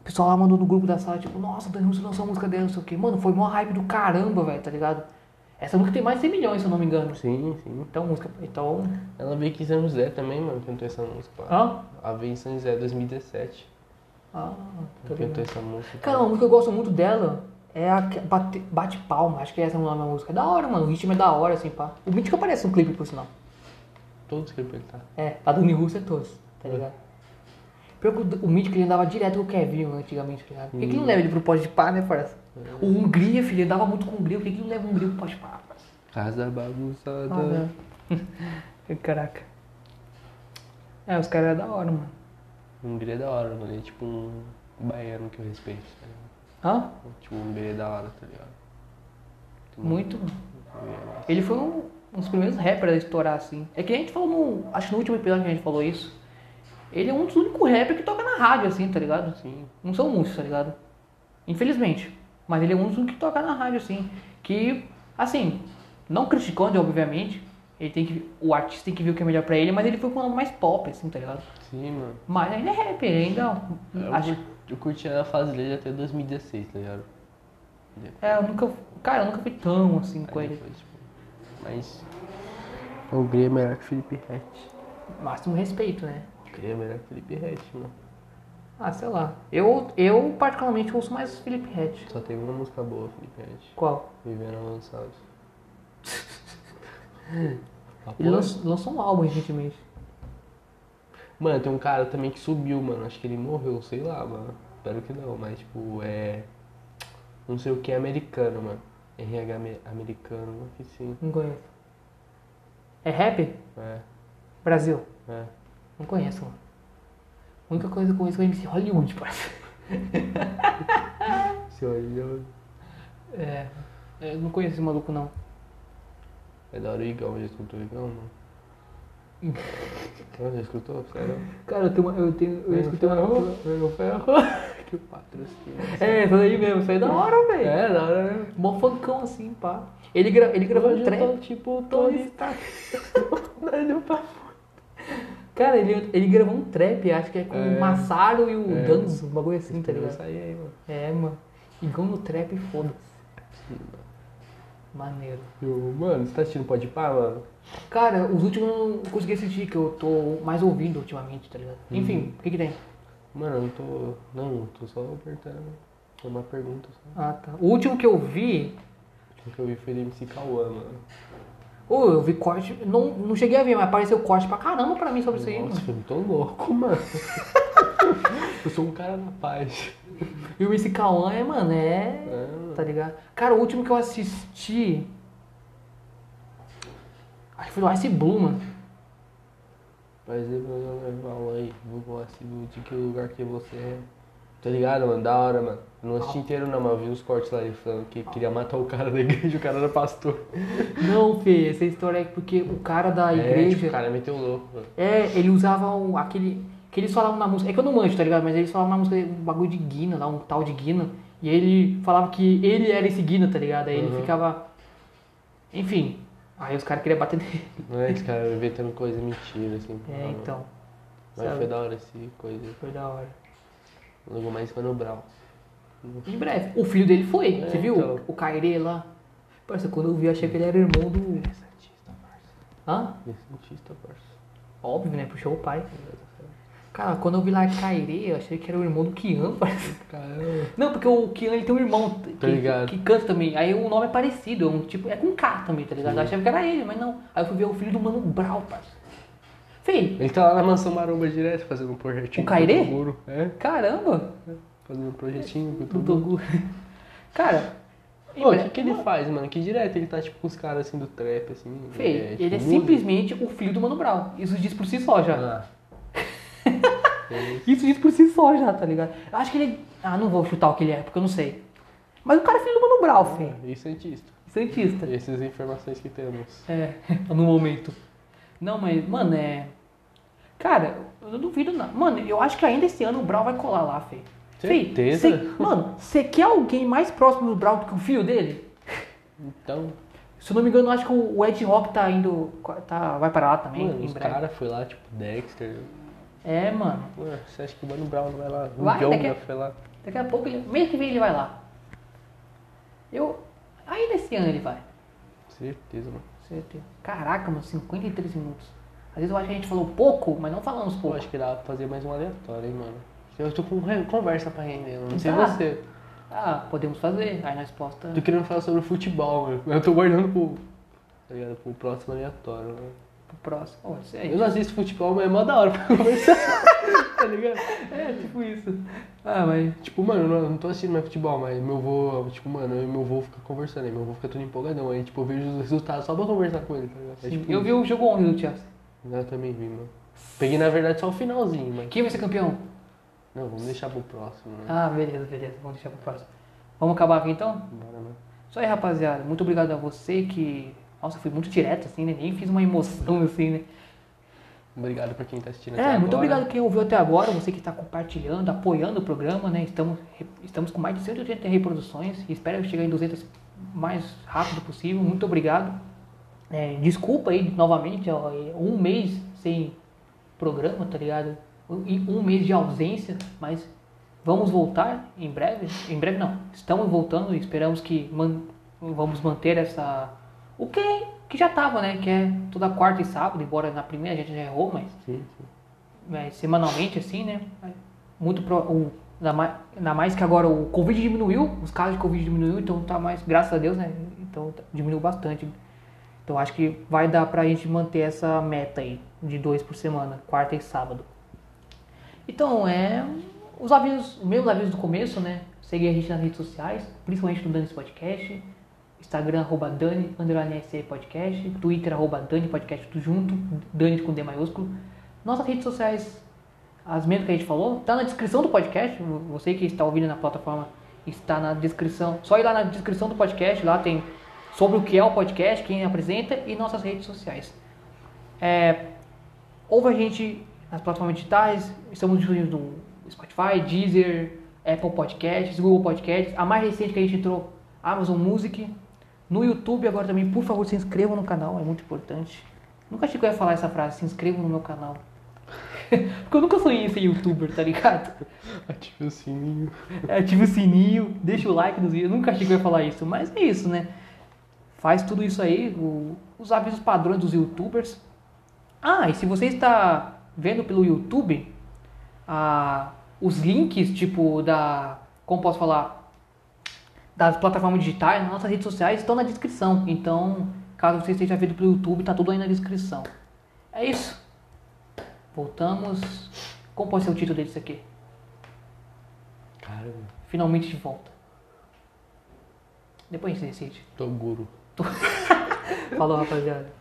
O pessoal lá mandou no grupo da sala, tipo, nossa, a Dani Russo lançou a música dela, não sei o que. Mano, foi mó hype do caramba, velho, tá ligado? Essa música tem mais de 100 milhões, se eu não me engano. Sim, sim. Então, música. Então. Ela veio aqui em São José também, mano, cantou essa música lá. Hã? Ela veio em São José 2017. Ah, tô Cantou essa música. Cara, uma música que eu gosto muito dela é a bate, bate Palma, acho que essa é o nome da música. É da hora, mano. O ritmo é da hora, assim, pá. O Mítico aparece no clipe, por sinal. Todos que ele tá. É, a Dani Russo é todos, tá ligado? Pior que o, o Mítico ele andava direto com o Kevin antigamente, tá ligado? Por que, que não leva ele pro pode de pá, né, parça? O Hungria, filho, ele andava muito com o Hungria, por que, que não leva o Hungria pro pode de pá, parça? Casa bagunçada. Ah, né? Caraca. É, os caras é da hora, mano. Hungria é da hora, mano. Ele é tipo um baiano que eu respeito, tá ligado? Hã? Tipo, um Hungria é da hora, tá ligado? Muito. É. Ele foi um, um dos primeiros rappers a estourar assim. É que a gente falou no. Acho que no último episódio que a gente falou isso. Ele é um dos únicos rappers que toca na rádio, assim, tá ligado? Sim. Não são muitos, tá ligado? Infelizmente. Mas ele é um dos únicos que toca na rádio, assim. Que, assim, não criticando, obviamente. Ele tem que. O artista tem que ver o que é melhor pra ele, mas ele foi com algo mais pop, assim, tá ligado? Sim, mano. Mas ainda é rapper, ainda. Eu, acho, cur- eu curti a fase dele até 2016, tá ligado? é, eu nunca. Cara, eu nunca fui tão assim com ele. depois, tipo, mas. O Hungria é melhor que Felipe Rett. Máximo respeito, né? O Hungria é melhor que Felipe Rett, mano. Ah, sei lá. Eu, eu particularmente ouço mais Felipe Rett. Só tem uma música boa, Felipe Rett. Qual? Vivendo avançados. Ele lançou, lançou um álbum recentemente. Mano, tem um cara também que subiu, mano. Acho que ele morreu, sei lá, mano. Espero que não, mas tipo, é. Não sei o que é americano, mano. RH ame- americano, acho que sim. Não conheço. É rap? É, Brasil? é. Não conheço, mano. A única coisa que eu conheço é o MC Hollywood, parceiro. Se olhou. É. Eu não conheço esse maluco, não. É da hora o Igão, já escutou o Igão, mano? Não, já escutou? Sério? Cara, eu tenho uma. Eu, tenho, eu escutei uma. Meu ferro. que patrocínio. É, isso aí mesmo, isso aí é da hora, velho. É, da hora, né? Mó funkão assim, pá. Ele, gra, ele gravou um Hoje trap. tô tipo Tony Stark. Pra Cara, ele, ele gravou um trap, acho que é com É. o Massaro e o É. Danzo, um bagulho assim, tá ligado? Isso aí, aí, mano. É, mano. Igão no trap, foda-se. Maneiro. Eu- Mano, você tá assistindo Pode Pá, mano? Cara, os últimos eu não consegui assistir, que eu tô mais ouvindo ultimamente, tá ligado? Enfim, o que que tem? Mano, eu não tô. Não, eu tô só apertando. É uma pergunta só. Ah, tá. O último que eu vi, O que eu vi foi do MC Cauã, mano. ou eu vi corte, não, não cheguei a ver, mas apareceu corte pra caramba pra mim sobre isso aí, Nossa, eu não tô louco, mano. eu sou um cara da paz. E o MC Cauã é, mano, é. É. Tá ligado? Cara, o último que eu assisti. Acho que foi do Ice Blue, mano. Mas ele falou aí, vou assim de que lugar que você é. Tá ligado, mano? Da hora, mano. Eu não assisti inteiro não, mas eu vi os cortes lá ele falando que queria matar o cara da igreja, o cara era pastor. Não, Fê, essa história é porque o cara da É, igreja. tipo, o cara meteu louco, mano. É, ele usava um, aquele. Que eles falavam na música. É que eu não manjo, tá ligado? Mas eles falavam na música um bagulho de Guina, lá, um tal de Guina. E ele falava que ele era esse Guina, tá ligado? Aí ele Uhum. ficava. Enfim. Aí os caras queriam bater nele. Não é esse cara inventando coisa mentira, assim. É, então. Mas sabe? foi da hora esse coisa. Foi da hora. Logo mais Mano Brown. Em breve. O filho dele foi, É, você viu? então. O Kairê lá. Parça, quando eu vi, eu achei que ele era irmão do. É. Hã? Ele é santista, parça. Óbvio, né? Puxou o pai. Cara, quando eu vi lá Kairê, eu achei que era o irmão do Kian, parça. Caramba. Não, porque o Kian ele tem um irmão que, que canta também. Aí o nome é parecido, é um tipo, é com K também, tá ligado? Eu achava que era ele, mas não. Aí eu fui ver o filho do Mano Brau, parça. Fei, Ele tá lá na mansão maromba direto fazendo um projetinho. O Kairê? com o Toguro. É, caramba, fazendo um projetinho com o Toguro. Togu. Cara, Pô, o que, que ele faz, mano? Que direto ele tá tipo com os caras assim do trap, assim. Fei, tipo, ele é simplesmente o filho do Mano Brau. Isso diz por si só já. Ah. Isso diz por si só já, tá ligado? Eu acho que ele. Ah, não vou chutar o que ele é, porque eu não sei. Mas o cara é filho do Mano Brau, Fê. E Santista. Santista. Essas informações que temos. É, no momento. Não, mas, mano, é. Cara, eu não duvido não. Mano, eu acho que ainda esse ano o Brau vai colar lá, Fê. Fê, Certeza? cê- mano, você quer alguém mais próximo do Brau do que o filho dele? Então, Se eu não me engano, eu acho que o Ed Rock tá indo. Tá, vai para lá também, mano, os caras foi lá, tipo, Dexter. É, mano. Ué, você acha que o Mano Brown não vai lá? O Vai, John daqui foi lá. Daqui a pouco, ele, mês que vem ele vai lá. Eu. Ainda esse ano ele vai. Certeza, mano. Certeza. Caraca, mano, 53 minutos. Às vezes eu acho que a gente falou pouco, mas não falamos pouco. acho que dá pra fazer mais um aleatório, hein, mano. Eu tô com conversa pra render, não sei Tá. você. Ah, podemos fazer. Aí nós posta Tô querendo falar sobre futebol, mano. Eu tô guardando pro. Tá ligado? Pro próximo aleatório, mano. Pro próximo. Ó, isso aí. Eu não assisto futebol, mas é mó da hora pra conversar. tá ligado? É, tipo isso. Ah, mas. Tipo, mano, eu não, tô assistindo mais futebol, mas meu avô, tipo, mano, eu e meu avô fica conversando aí, meu avô fica todo empolgadão, aí tipo, eu vejo os resultados só pra conversar com ele, tá ligado? É, tipo, eu vi o jogo ontem do Chelsea. Eu também vi, mano. Peguei, na verdade, só o finalzinho, mas... Quem vai ser campeão? Não, vamos deixar pro próximo, né? Ah, beleza, beleza. Vamos deixar pro próximo. Vamos acabar aqui então? Bora, né? Isso aí, rapaziada. Muito obrigado a você que. Nossa, fui muito direto assim, né? Nem fiz uma emoção assim, né? Obrigado pra quem tá assistindo até É, agora. muito obrigado quem ouviu até agora, você que está compartilhando, apoiando o programa, né? Estamos, estamos com mais de 180 reproduções e espero chegar em 200 o mais rápido possível. Muito obrigado. É, desculpa aí novamente, ó, um mês sem programa, tá ligado? E Um mês de ausência, mas vamos voltar em breve. Em breve não, estamos voltando e esperamos que man- vamos manter essa. O que, que já tava, né? Que é toda quarta e sábado, embora na primeira a gente já errou, mas Sim, sim. é, semanalmente, assim, né? Muito pro, o, ainda, mais, ainda mais que agora o Covid diminuiu, os casos de Covid diminuiu, então tá mais, graças a Deus, né? Então tá- diminuiu bastante. Então acho que vai dar pra gente manter essa meta aí, de dois por semana, quarta e sábado. Então, é. Os avisos, os mesmos avisos do começo, né? Seguir a gente nas redes sociais, principalmente no Dani Podcast. Instagram, arroba Dani, underline SE Podcast. Twitter, arroba Dani Podcast, tudo junto. Dani com D maiúsculo. Nossas redes sociais, as mesmas que a gente falou, tá na descrição do podcast. Você que está ouvindo na plataforma, está na descrição. Só ir lá na descrição do podcast, lá tem sobre o que é o podcast, quem apresenta e nossas redes sociais. É, ouve a gente nas plataformas digitais, estamos disponíveis no Spotify, Deezer, Apple Podcasts, Google Podcasts. A mais recente que a gente entrou, Amazon Music. No YouTube agora também, por favor, se inscrevam no canal, é muito importante. Nunca achei que eu ia falar essa frase, se inscrevam no meu canal. Porque eu nunca sonhei em ser youtuber, tá ligado? Ative o sininho. Ative o sininho, deixa o like nos vídeos. Eu nunca achei que eu ia falar isso, mas é isso, né? Faz tudo isso aí, o- os avisos padrões dos youtubers. Ah, e se você está vendo pelo YouTube, ah, os links, tipo, da. Como posso falar? Das plataformas digitais, nas nossas redes sociais, estão na descrição. Então, caso você esteja vendo pelo YouTube, tá tudo aí na descrição. É isso. Voltamos. Como pode ser o título desse aqui? Caramba, Finalmente de volta. Depois a gente decide. Toguro. Falou, rapaziada.